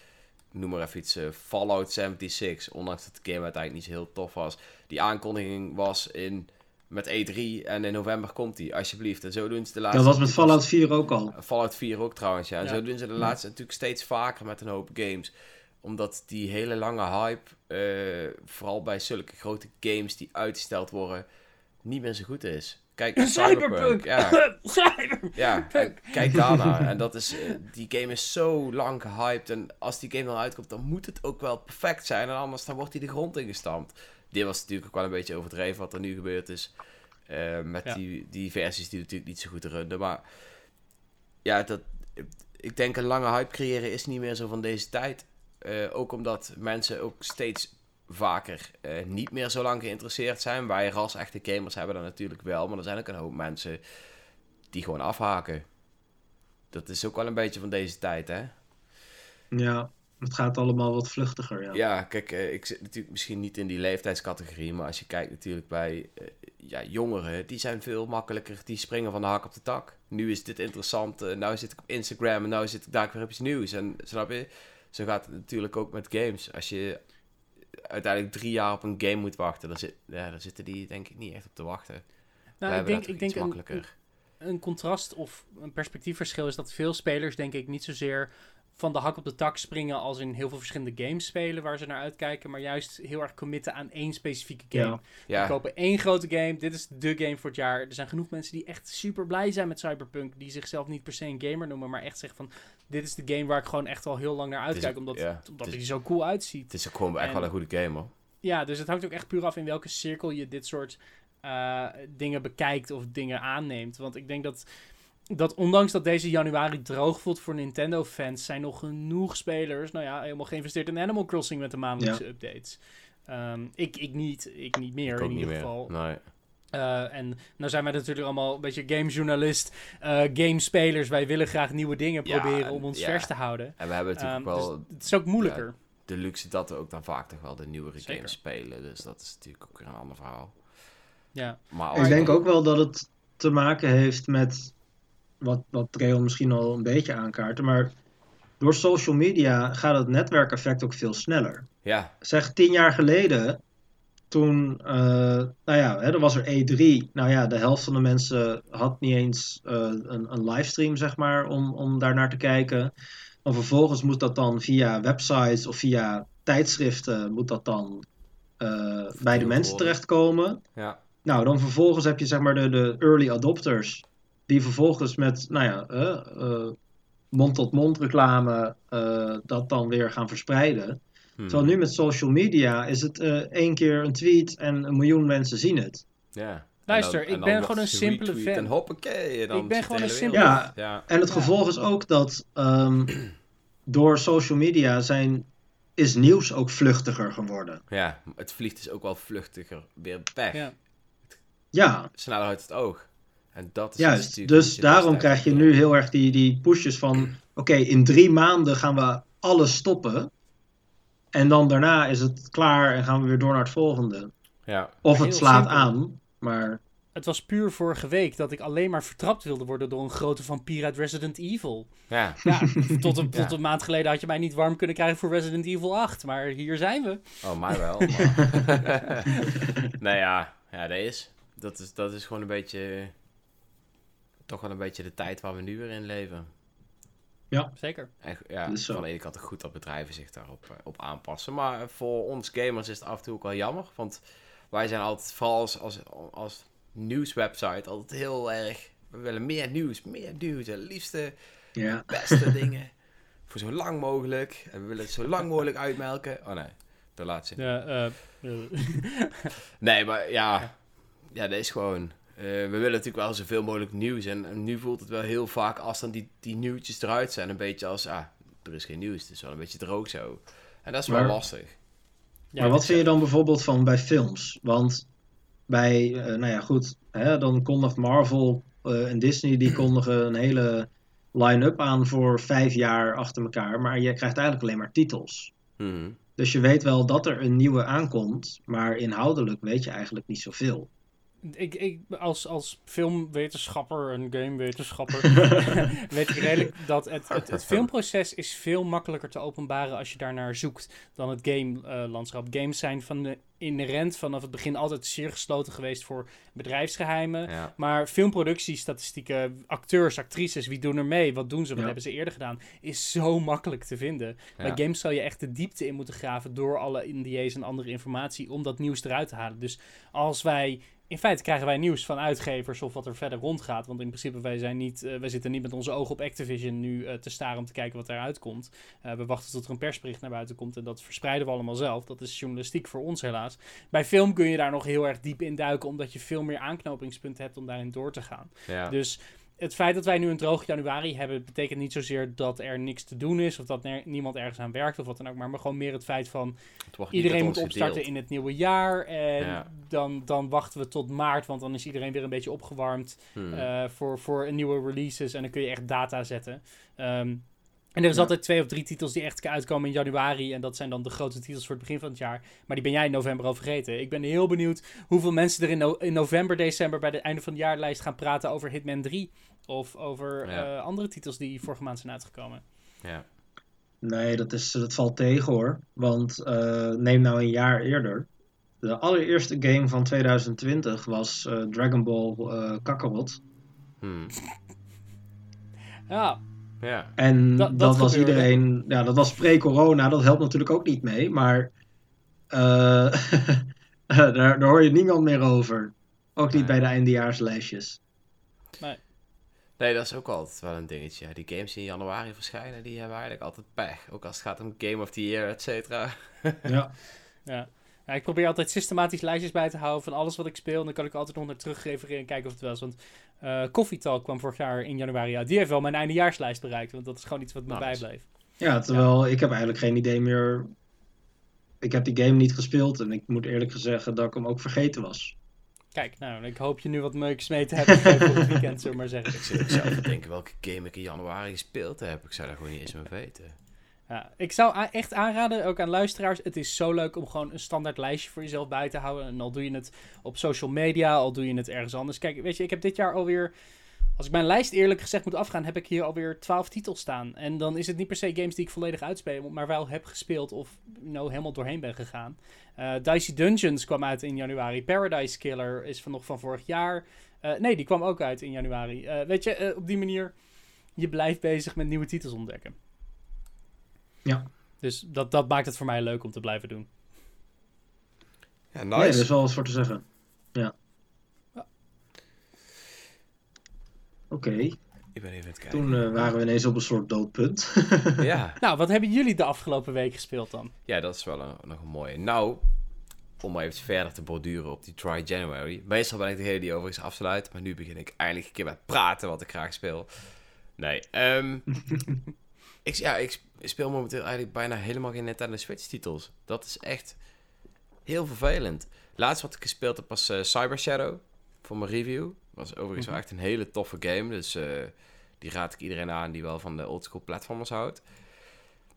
noem maar even iets. eh, Fallout 76. Ondanks dat de game uiteindelijk niet zo heel tof was. Die aankondiging was in. Met E3 en in november komt die, alsjeblieft. En zo doen ze de laatste. Dat was met Fallout 4 ook al. Fallout 4 ook trouwens, ja. En Ja. zo doen ze de laatste natuurlijk steeds vaker met een hoop games. Omdat die hele lange hype, eh, vooral bij zulke grote games die uitgesteld worden, niet meer zo goed is. Kijk, Cyberpunk. Ja, ja en kijk daarnaar. En dat is, eh, die game is zo lang gehyped. En als die game dan uitkomt, dan moet het ook wel perfect zijn. En anders dan wordt hij de grond ingestampt. Dit was natuurlijk ook wel een beetje overdreven wat er nu gebeurd is. eh, met Ja. die, die versies die natuurlijk niet zo goed runnen. Maar ja, dat, ik denk een lange hype creëren is niet meer zo van deze tijd. Eh, ook omdat mensen ook steeds vaker eh, niet meer zo lang geïnteresseerd zijn. Wij ras echte gamers hebben dat natuurlijk wel. Maar er zijn ook een hoop mensen die gewoon afhaken. Dat is ook wel een beetje van deze tijd, hè? Ja, het gaat allemaal wat vluchtiger, ja. Ja, kijk, eh, ik zit natuurlijk misschien niet in die leeftijdscategorie, maar als je kijkt natuurlijk bij eh, ja, jongeren, die zijn veel makkelijker, die springen van de hak op de tak. Nu is dit interessant, eh, nou zit ik op Instagram en nou zit ik daar weer op iets nieuws. En snap je, zo gaat het natuurlijk ook met games. Als je uiteindelijk drie jaar op een game moet wachten, dan, zit, ja, dan zitten die denk ik niet echt op te wachten. Nou, ik denk, dat ik denk een contrast of een perspectiefverschil is dat veel spelers, denk ik, niet zozeer van de hak op de tak springen als in heel veel verschillende games spelen waar ze naar uitkijken, maar juist heel erg committen aan één specifieke game. Ja. We kopen één grote game, dit is de game voor het jaar. Er zijn genoeg mensen die echt super blij zijn met Cyberpunk, die zichzelf niet per se een gamer noemen, maar echt zeggen van, dit is de game waar ik gewoon echt al heel lang naar uitkijk, omdat, ja, omdat het hij zo cool uitziet. het is gewoon echt En- wel een goede game hoor. Ja, dus het hangt ook echt puur af in welke cirkel je dit soort eh, dingen bekijkt of dingen aanneemt. Want ik denk dat, dat ondanks dat deze januari droog voelt voor Nintendo-fans, zijn nog genoeg spelers, nou ja, helemaal geïnvesteerd in Animal Crossing met de maandelijkse updates. Ehm, ik, ik niet, ik niet meer Ik in ieder meer. geval. Nee. Eh, en nou zijn wij natuurlijk allemaal een beetje gamejournalist, eh gamespelers. Wij willen graag nieuwe dingen Ja, proberen om ons ja. vers te houden. En we hebben natuurlijk Ehm, wel dus het is ook moeilijker. de luxe dat we ook dan vaak toch wel de nieuwere Zeker. games spelen. Dus dat is natuurlijk ook weer een ander verhaal. Ja. Maar Ik denk ook wel dat het te maken heeft met wat, wat Reon misschien al een beetje aankaarten, maar door social media gaat het netwerkeffect ook veel sneller. Ja, Zeg tien jaar geleden, toen, eh, nou ja, hè, er was er E3. Nou ja, de helft van de mensen had niet eens eh, een, een livestream, zeg maar, om, om daar naar te kijken. Dan vervolgens moet dat dan via websites of via tijdschriften, moet dat dan eh, bij de mensen terechtkomen. ja. Nou, dan vervolgens heb je zeg maar de, de early adopters. Die vervolgens met, nou ja, eh, eh, mond-tot-mond reclame eh, dat dan weer gaan verspreiden. Hmm. Terwijl nu met social media is het eh, één keer een tweet en een miljoen mensen zien het. Ja. Luister, ik en ben gewoon een simpele fan. En hoppakee. En dan Ik ben gewoon een simpele- Ja. ja. En het Ja. gevolg is ook dat ehm, door social media zijn, is nieuws ook vluchtiger geworden. Ja, het vliegt dus ook wel vluchtiger weer weg. Ja. Ja, Sneller uit het oog. En dat is juist. natuurlijk Dus je daarom krijg je nu heel erg die, die pushes van... Oké, in drie maanden gaan we alles stoppen. En dan daarna is het klaar en gaan we weer door naar het volgende. Ja, Of het slaat simpel. aan, maar... Het was puur vorige week dat ik alleen maar vertrapt wilde worden door een grote vampier uit Resident Evil. ja. Ja, tot een, tot Ja. een maand geleden had je mij niet warm kunnen krijgen voor Resident Evil 8. Maar hier zijn we. Oh, mij wel. maar- nou ja, ja, dat is. Dat is, dat is gewoon een beetje... Toch wel een beetje de tijd waar we nu weer in leven. Zeker. En, ja, zo. van de ene kant goed dat bedrijven zich daarop eh, op aanpassen. Maar voor ons gamers is het af en toe ook wel jammer. Want wij zijn altijd, vooral als, als, als nieuwswebsite, altijd heel erg... We willen meer nieuws, meer nieuws. En liefste, Ja, beste dingen. Voor zo lang mogelijk. En we willen het zo lang mogelijk uitmelken. Oh nee. De laatste. Ja, eh, eh, Nee, maar ja, ja, dat is gewoon. Eh, we willen natuurlijk wel zoveel mogelijk nieuws. En, en nu voelt het wel heel vaak als dan die, die nieuwtjes eruit zijn. Een beetje als, ah, er is geen nieuws. Het is wel een beetje droog zo. En dat is wel Maar- lastig. ja, maar wat vind je dan bijvoorbeeld van bij films? Want bij, eh, nou ja, goed, hè, dan kondigt Marvel eh, en Disney, die kondigen een hele line-up aan voor vijf jaar achter elkaar. Maar je krijgt eigenlijk alleen maar titels. Mhm. Dus je weet wel dat er een nieuwe aankomt, maar inhoudelijk weet je eigenlijk niet zoveel. Ik, ik, als, als filmwetenschapper en gamewetenschapper weet ik redelijk dat het, het, het filmproces is veel makkelijker te openbaren als je daarnaar zoekt dan het game-landschap. Games zijn van de inherent vanaf het begin altijd zeer gesloten geweest voor bedrijfsgeheimen. Ja. Maar filmproductiestatistieken, acteurs, actrices, wie doen er mee? Wat doen ze? Wat Ja. hebben ze eerder gedaan? Is zo makkelijk te vinden. Bij games zou je echt de diepte in moeten graven door alle NDA's en andere informatie om dat nieuws eruit te halen. Dus als wij. In feite krijgen wij nieuws van uitgevers of wat er verder rondgaat. Want in principe, wij, zijn niet, eh, wij zitten niet met onze ogen op Activision nu eh, te staren om te kijken wat eruit komt. Eh, we wachten tot er een persbericht naar buiten komt en dat verspreiden we allemaal zelf. Dat is journalistiek voor ons helaas. Bij film kun je daar nog heel erg diep in duiken, omdat je veel meer aanknopingspunten hebt om daarin door te gaan. Ja. Dus het feit dat wij nu een droog januari hebben, betekent niet zozeer dat er niks te doen is of dat er niemand ergens aan werkt of wat dan ook, maar, maar gewoon meer het feit van Het iedereen moet opstarten in het nieuwe jaar en Ja. dan, dan wachten we tot maart, want dan is iedereen weer een beetje opgewarmd Mhm. eh, voor, voor een nieuwe releases en dan kun je echt data zetten. Ehm, en er is Ja. altijd twee of drie titels die echt uitkomen in januari. En dat zijn dan de grote titels voor het begin van het jaar. Maar die ben jij in november al vergeten. Ik ben heel benieuwd hoeveel mensen er in, no- in november, december bij het einde van de jaarlijst gaan praten over Hitman 3. Of over Ja. eh, andere titels die vorige maand zijn uitgekomen. ja. Nee, dat, is, dat valt tegen hoor. Want eh, neem nou een jaar eerder. De allereerste game van 2020 was eh, Dragon Ball eh Kakarot. Hmm. Ja, ja. En Dat- dat, dat was iedereen, ja, dat was pre-corona, dat helpt natuurlijk ook niet mee. Maar eh, daar, daar hoor je niemand meer over. Ook niet Nee. bij de eindejaarslijstjes. Nee, dat is ook altijd wel een dingetje. Ja, Die games die in januari verschijnen, die hebben eigenlijk altijd pech. Ook als het gaat om Game of the Year, et cetera. Ja, ja. Ja, ik probeer altijd systematisch lijstjes bij te houden van alles wat ik speel. En dan kan ik altijd nog naar terug refereren en kijken of het wel is. Want eh Coffee Talk kwam vorig jaar in januari uit. Die heeft wel mijn eindejaarslijst bereikt. Want dat is gewoon iets wat me Nice. bijbleef. ja terwijl ik heb eigenlijk geen idee meer. Ik heb die game niet gespeeld en ik moet eerlijk zeggen dat ik hem ook vergeten was. Kijk, nou, ik hoop je nu wat leuks mee te hebben voor het weekend, zullen we maar zeggen. Ik zit ook zelf te denken welke game ik in januari gespeeld heb. Ik zou dat gewoon niet eens meer weten. Ik zou echt aanraden, ook aan luisteraars, het is zo leuk om gewoon een standaard lijstje voor jezelf bij te houden. En al doe je het op social media, al doe je het ergens anders. Kijk, weet je, ik heb dit jaar alweer, als ik mijn lijst eerlijk gezegd moet afgaan, heb ik hier alweer 12 titels staan. En dan is het niet per se games die ik volledig uitspeel, maar wel heb gespeeld of nou helemaal doorheen ben gegaan. Eh Dicey Dungeons kwam uit in januari. Paradise Killer is van nog van vorig jaar. Eh, nee, die kwam ook uit in januari. Eh, weet je, op die manier, je blijft bezig met nieuwe titels ontdekken. Ja. Dus dat, dat maakt het voor mij leuk om te blijven doen. Ja, Nee, er is wel wat voor te zeggen. Ja. Ja. Oké, Ik ben even aan het kijken. toen eh, waren we ineens op een soort doodpunt. Ja. Nou, wat hebben jullie de afgelopen week gespeeld dan? ja, dat is wel een, nog een mooie. Nou, om maar even verder te borduren op die Try January. Meestal ben ik degene die overigens afsluit. Maar nu begin ik eindelijk een keer met praten wat ik graag speel. Nee, ehm ik, ja, ik speel momenteel eigenlijk bijna helemaal geen Nintendo Switch titels. Dat is echt heel vervelend. Laatst wat ik gespeeld heb was eh, Cyber Shadow voor mijn review. Was overigens wel echt een hele toffe game. Dus eh, die raad ik iedereen aan die wel van de oldschool platformers houdt.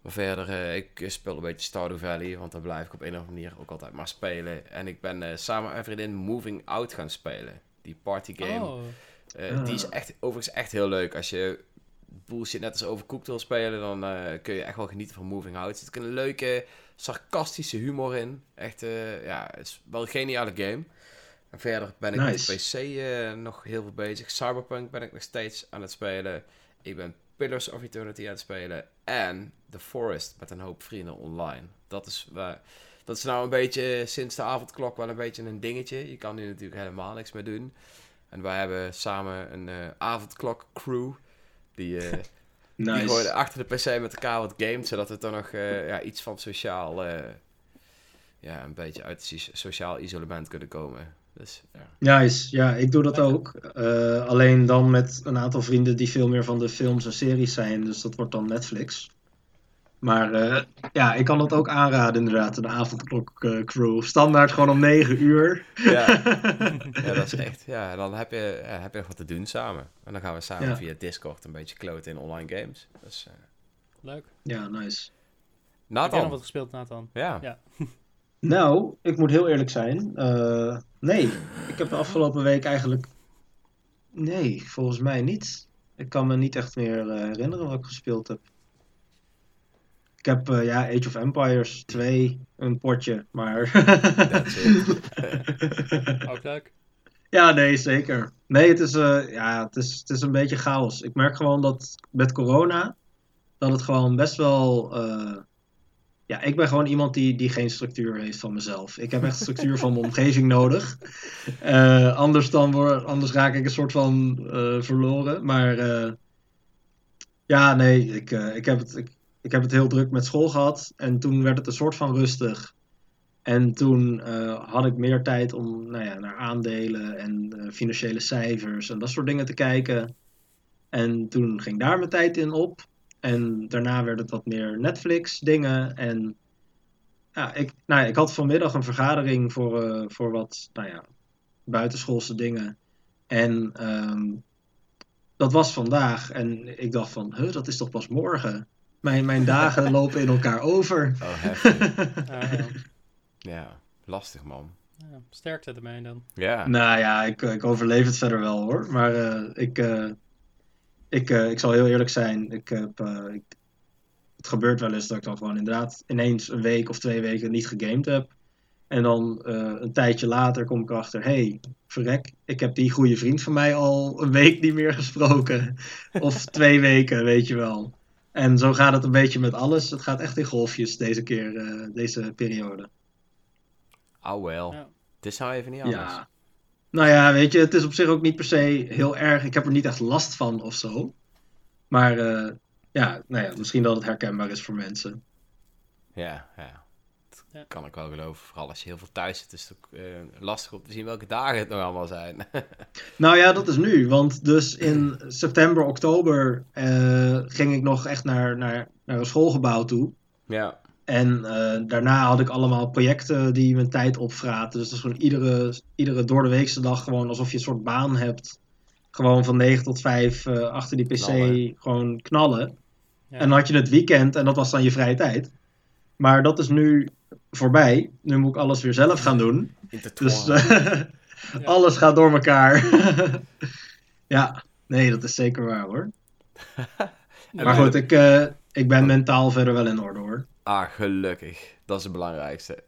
Maar verder, eh, ik speel een beetje Stardew Valley, want daar blijf ik op een of andere manier ook altijd maar spelen. En ik ben samen met vriendin Moving Out gaan spelen. Die party game. Oh, Die is echt, overigens echt heel leuk. Als je bullshit net als overcooked wil spelen, dan eh, kun je echt wel genieten van Moving Out. Er zit een leuke, sarcastische humor in. Echt, eh, ja, het is wel een geniale game. En verder ben ik Nice. met PC eh, nog heel veel bezig. Cyberpunk ben ik nog steeds aan het spelen. Ik ben Pillars of Eternity aan het spelen. En The Forest met een hoop vrienden online. Dat is, waar dat is nou een beetje sinds de avondklok wel een beetje een dingetje. Je kan nu natuurlijk helemaal niks meer doen. En wij hebben samen een avondklok crew. Die, eh die achter de PC met elkaar wat games. Zodat we toch nog eh, ja, iets van sociaal, eh, ja, een beetje uit het soci- sociaal isolement kunnen komen. Dus ja. Nice, ja, ik doe dat ook. Alleen dan met een aantal vrienden die veel meer van de films en series zijn. Dus dat wordt dan Netflix. Maar eh, ja, ik kan dat ook aanraden inderdaad, de avondklok eh, crew. Standaard gewoon om 9 uur. Ja. ja, dat is echt. Ja, en dan heb je, ja, heb je nog wat te doen samen. En dan gaan we samen Ja. via Discord een beetje kloten in online games. Dus, eh Leuk. Ja, nice. Heb jij nog Nathan. wat gespeeld, Nathan? Ja. Ja. Nou, ik moet heel eerlijk zijn. Eh, nee, ik heb de afgelopen week eigenlijk. Nee, volgens mij niet. Ik kan me niet echt meer eh, herinneren wat ik gespeeld heb. Ik heb eh, ja, Age of Empires 2, een potje, maar. Ook leuk. ja, nee, zeker. Nee, het is, eh, ja, het, is, het is een beetje chaos. Ik merk gewoon dat met corona, dat het gewoon best wel. eh, ja, ik ben gewoon iemand die, die geen structuur heeft van mezelf. Ik heb echt structuur van mijn omgeving nodig. Eh, anders, dan word, anders raak ik een soort van eh, verloren. Maar eh, ja, nee, ik, eh, ik, heb het, ik, ik heb het heel druk met school gehad. En toen werd het een soort van rustig. En toen eh, had ik meer tijd om nou ja, naar aandelen en eh, financiële cijfers en dat soort dingen te kijken. En toen ging daar mijn tijd in op. En daarna werd het wat meer Netflix dingen. En ja, ik, nou ja, ik had vanmiddag een vergadering voor, eh, voor wat nou ja, buitenschoolse dingen. En ehm, dat was vandaag. En ik dacht van, huh, dat is toch pas morgen? Mijn, mijn dagen lopen in elkaar over. Oh, heftig. Ja, ja. ja, lastig man. Ja, sterkte ermee dan. Ja. Nou ja, ik, ik overleef het verder wel hoor. Maar eh, ik, eh, ik, eh, ik zal heel eerlijk zijn. Ik heb, eh, ik, het gebeurt wel eens dat ik dan gewoon inderdaad ineens een week of twee weken niet gegamed heb. En dan eh, een tijdje later kom ik erachter, hé, hey, verrek, ik heb die goede vriend van mij al een week niet meer gesproken. Of twee weken, weet je wel. En zo gaat het een beetje met alles. Het gaat echt in golfjes deze keer, eh, deze periode. Oh wel. Ja. Het is nou even niet anders. Ja. Nou ja, weet je, het is op zich ook niet per se heel erg. Ik heb er niet echt last van of zo. Maar eh, ja, nou ja, misschien dat het herkenbaar is voor mensen. Ja, ja. Ja. kan ik wel geloven. Vooral als je heel veel thuis zit, is het ook eh, lastig om te zien welke dagen het nog allemaal zijn. Nou ja, dat is nu. Want dus in september, oktober eh, ging ik nog echt naar, naar, naar een schoolgebouw toe. ja. En eh, daarna had ik allemaal projecten die mijn tijd opvraten. Dus dat is gewoon iedere, iedere door de weekse dag gewoon alsof je een soort baan hebt. Gewoon van 9 tot 5 eh, achter die pc Knallen. gewoon knallen. Ja. En dan had je het weekend en dat was dan je vrije tijd. Maar dat is nu voorbij. Nu moet ik alles weer zelf gaan doen. Dus eh, alles gaat door elkaar. ja, nee, dat is zeker waar hoor. Maar goed, ik, eh, ik ben mentaal verder wel in orde hoor. Ah, gelukkig. Dat is het belangrijkste.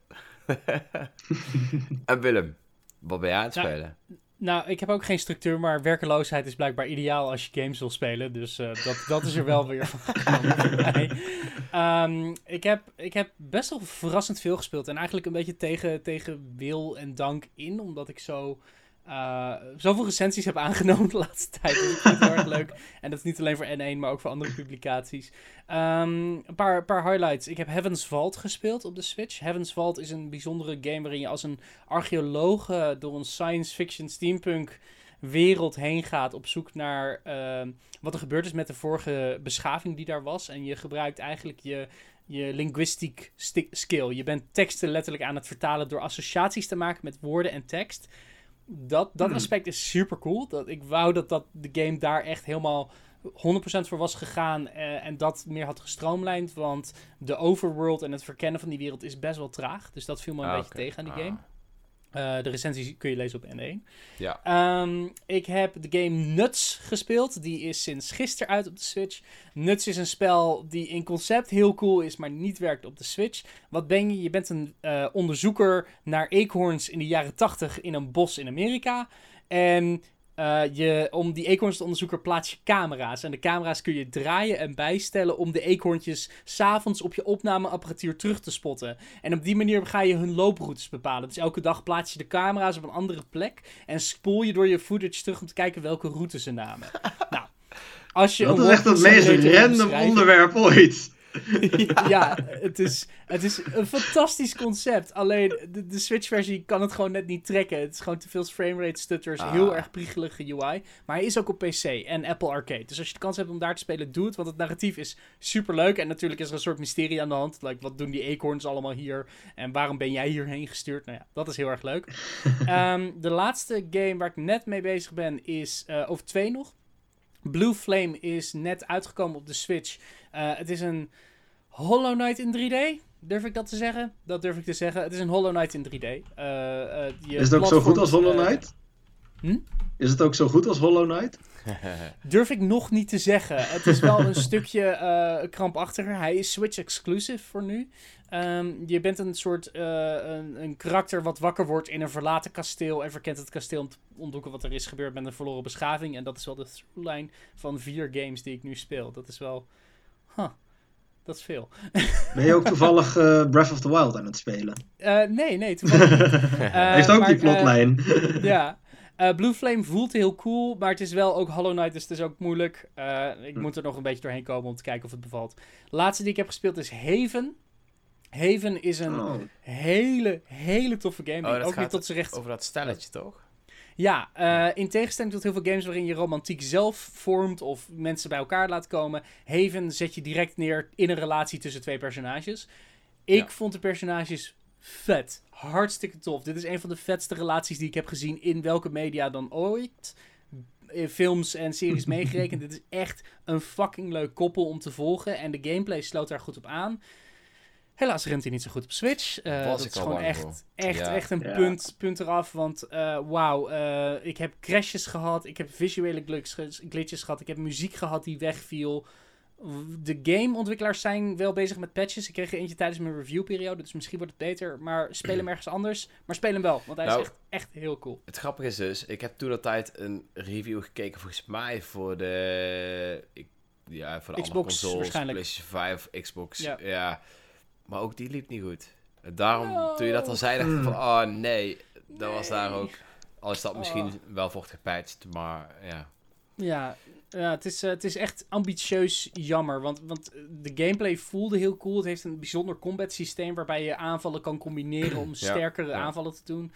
en Willem, wat ben jij aan het Ja. Nou, ik heb ook geen structuur, maar werkeloosheid is blijkbaar ideaal als je games wil spelen. Dus eh, dat, dat is er wel weer van mij. Ehm, ik, heb, ik heb best wel verrassend veel gespeeld. En eigenlijk een beetje tegen, tegen wil en dank in, omdat ik zo... eh, zoveel recensies heb aangenomen de laatste tijd. Dus ik vind heel erg leuk. En dat is niet alleen voor N1, maar ook voor andere publicaties. Ehm, een paar, paar highlights. Ik heb Heaven's Vault gespeeld op de Switch. Heaven's Vault is een bijzondere game waarin je als een archeoloog eh, door een science fiction steampunk wereld heen gaat op zoek naar ehm, wat er gebeurd is met de vorige beschaving die daar was. En je gebruikt eigenlijk je, je linguistic sti- skill. Je bent teksten letterlijk aan het vertalen door associaties te maken met woorden en tekst. Dat, dat Hmm. aspect is super cool. Dat, ik wou dat, dat de game daar echt helemaal 100% voor was gegaan eh, en dat meer had gestroomlijnd. Want de overworld en het verkennen van die wereld is best wel traag. Dus dat viel me een Ah, beetje tegen aan die Ah. game. Eh, de recensies kun je lezen op N1. Ja. Ehm, ik heb de game Nuts gespeeld. Die is sinds gisteren uit op de Switch. Nuts is een spel die in concept heel cool is, maar niet werkt op de Switch. Wat ben je? Je bent een eh, onderzoeker naar eekhoorns in de jaren 80 in een bos in Amerika. En eh, je, om die eekhoorns te onderzoeken plaats je camera's. En de camera's kun je draaien en bijstellen om de eekhoorntjes s'avonds op je opnameapparatuur terug te spotten. En op die manier ga je hun looproutes bepalen. Dus elke dag plaats je de camera's op een andere plek. En spoel je door je footage terug om te kijken welke route ze namen. nou, als je Dat is echt het meest random onderwerp ooit. Ja, het is, het is een fantastisch concept. Alleen de, de Switch-versie kan het gewoon net niet trekken. Het is gewoon te veel framerate stutters, Ah. heel erg priegelige UI. Maar hij is ook op PC en Apple Arcade. Dus als je de kans hebt om daar te spelen, doe het. Want het narratief is super leuk. En natuurlijk is er een soort mysterie aan de hand. Like, wat doen die eekhoorns allemaal hier? En waarom ben jij hierheen gestuurd? Nou ja, dat is heel erg leuk. Ehm, de laatste game waar ik net mee bezig ben is eh, over twee nog. Blue Flame is net uitgekomen op de Switch. Eh, het is een Hollow Knight in 3D. Durf ik dat te zeggen? Dat durf ik te zeggen. Het is een Hollow Knight in 3D. Eh, eh, je Is het ook zo goed als Hollow eh, Knight? hm? Is het ook zo goed als Hollow Knight? Durf ik nog niet te zeggen. Het is wel een stukje eh, krampachtiger. Hij is Switch exclusive voor nu. Ehm, je bent een soort eh, een, een karakter wat wakker wordt in een verlaten kasteel en verkent het kasteel om te ontdekken wat er is gebeurd met een verloren beschaving. En dat is wel de throughline van vier games die ik nu speel. Dat is wel... Huh, dat is veel. Ben je ook toevallig eh, Breath of the Wild aan het spelen? Eh, nee, nee, toevallig niet. Eh, Hij heeft ook maar, die plotlijn. ja. Eh, Blue Flame voelt heel cool, maar het is wel ook Hollow Knight, dus het is ook moeilijk. Eh, ik Hm. moet er nog een beetje doorheen komen om te kijken of het bevalt. laatste die ik heb gespeeld is Haven. Haven is een Oh. hele, hele toffe game. Oh, dat ook gaat niet tot z'n recht... Over dat stelletje, toch? Ja, eh, in tegenstelling tot heel veel games waarin je romantiek zelf vormt of mensen bij elkaar laat komen. Haven zet je direct neer in een relatie tussen twee personages. Ik Ja. vond de personages vet. Hartstikke tof. Dit is een van de vetste relaties die ik heb gezien in welke media dan ooit. Films en series meegerekend. Dit is echt een fucking leuk koppel om te volgen. En de gameplay sloot daar goed op aan. Helaas rent hij niet zo goed op Switch. Eh, Was dat ik is al gewoon bang echt, voor. echt, Ja. echt een Ja. punt, punt eraf. Want eh, wauw, eh, ik heb crashes gehad. Ik heb visuele glitches, glitches gehad. Ik heb muziek gehad die wegviel. De gameontwikkelaars zijn wel bezig met patches. Ik kreeg er eentje tijdens mijn reviewperiode, dus misschien wordt het beter. Maar speel hem ergens anders. Maar speel hem wel, want hij Nou, is echt, echt heel cool. Het grappige is dus, ik heb toen dat tijd een review gekeken, volgens mij voor de, ik, ja, voor de Xbox andere consoles, waarschijnlijk. PlayStation 5, Xbox, Ja. ja. Maar ook die liep niet goed. Daarom, No. toen je dat al zei, dacht ik van, oh nee, dat was daar ook. Al is dat misschien Oh. wel voor gepatcht, maar ja. Ja, ja het, is, eh, het is echt ambitieus jammer. Want, want de gameplay voelde heel cool. Het heeft een bijzonder combat systeem waarbij je aanvallen kan combineren om sterkere ja. aanvallen te doen.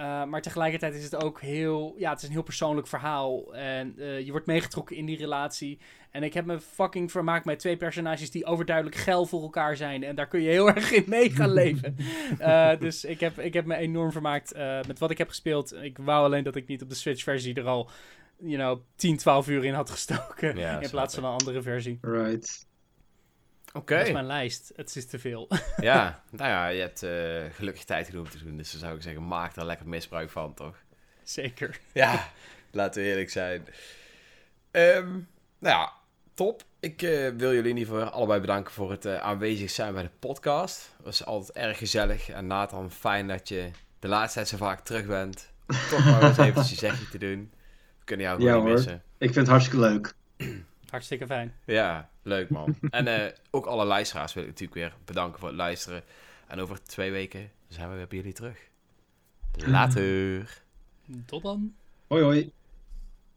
Uh, maar tegelijkertijd is het ook heel... Ja, het is een heel persoonlijk verhaal. En uh, je wordt meegetrokken in die relatie. En ik heb me fucking vermaakt met twee personages die overduidelijk geil voor elkaar zijn. En daar kun je heel erg in mee gaan leven. uh, dus ik heb, ik heb me enorm vermaakt uh, met wat ik heb gespeeld. Ik wou alleen dat ik niet op de Switch-versie er al... You know, 10, 12 uur in had gestoken. Ja, in plaats van een andere versie. Right. Oké. Okay. Dat is mijn lijst. Het is te veel. ja, nou ja, je hebt uh, gelukkig tijd genoeg te doen. Dus dan zou ik zeggen, maak daar lekker misbruik van, toch? Zeker. Ja, laten we eerlijk zijn. Um, nou ja, top. Ik uh, wil jullie in ieder geval allebei bedanken voor het uh, aanwezig zijn bij de podcast. Het was altijd erg gezellig. En Nathan, fijn dat je de laatste tijd zo vaak terug bent. Toch maar eens even je zegje te doen. We kunnen jou gewoon ja, niet hoor. missen. Ik vind het hartstikke leuk. Hartstikke fijn. Ja, leuk man. en uh, ook alle luisteraars wil ik natuurlijk weer bedanken voor het luisteren. En over twee weken zijn we weer bij jullie terug. Later. Tot dan. Hoi hoi.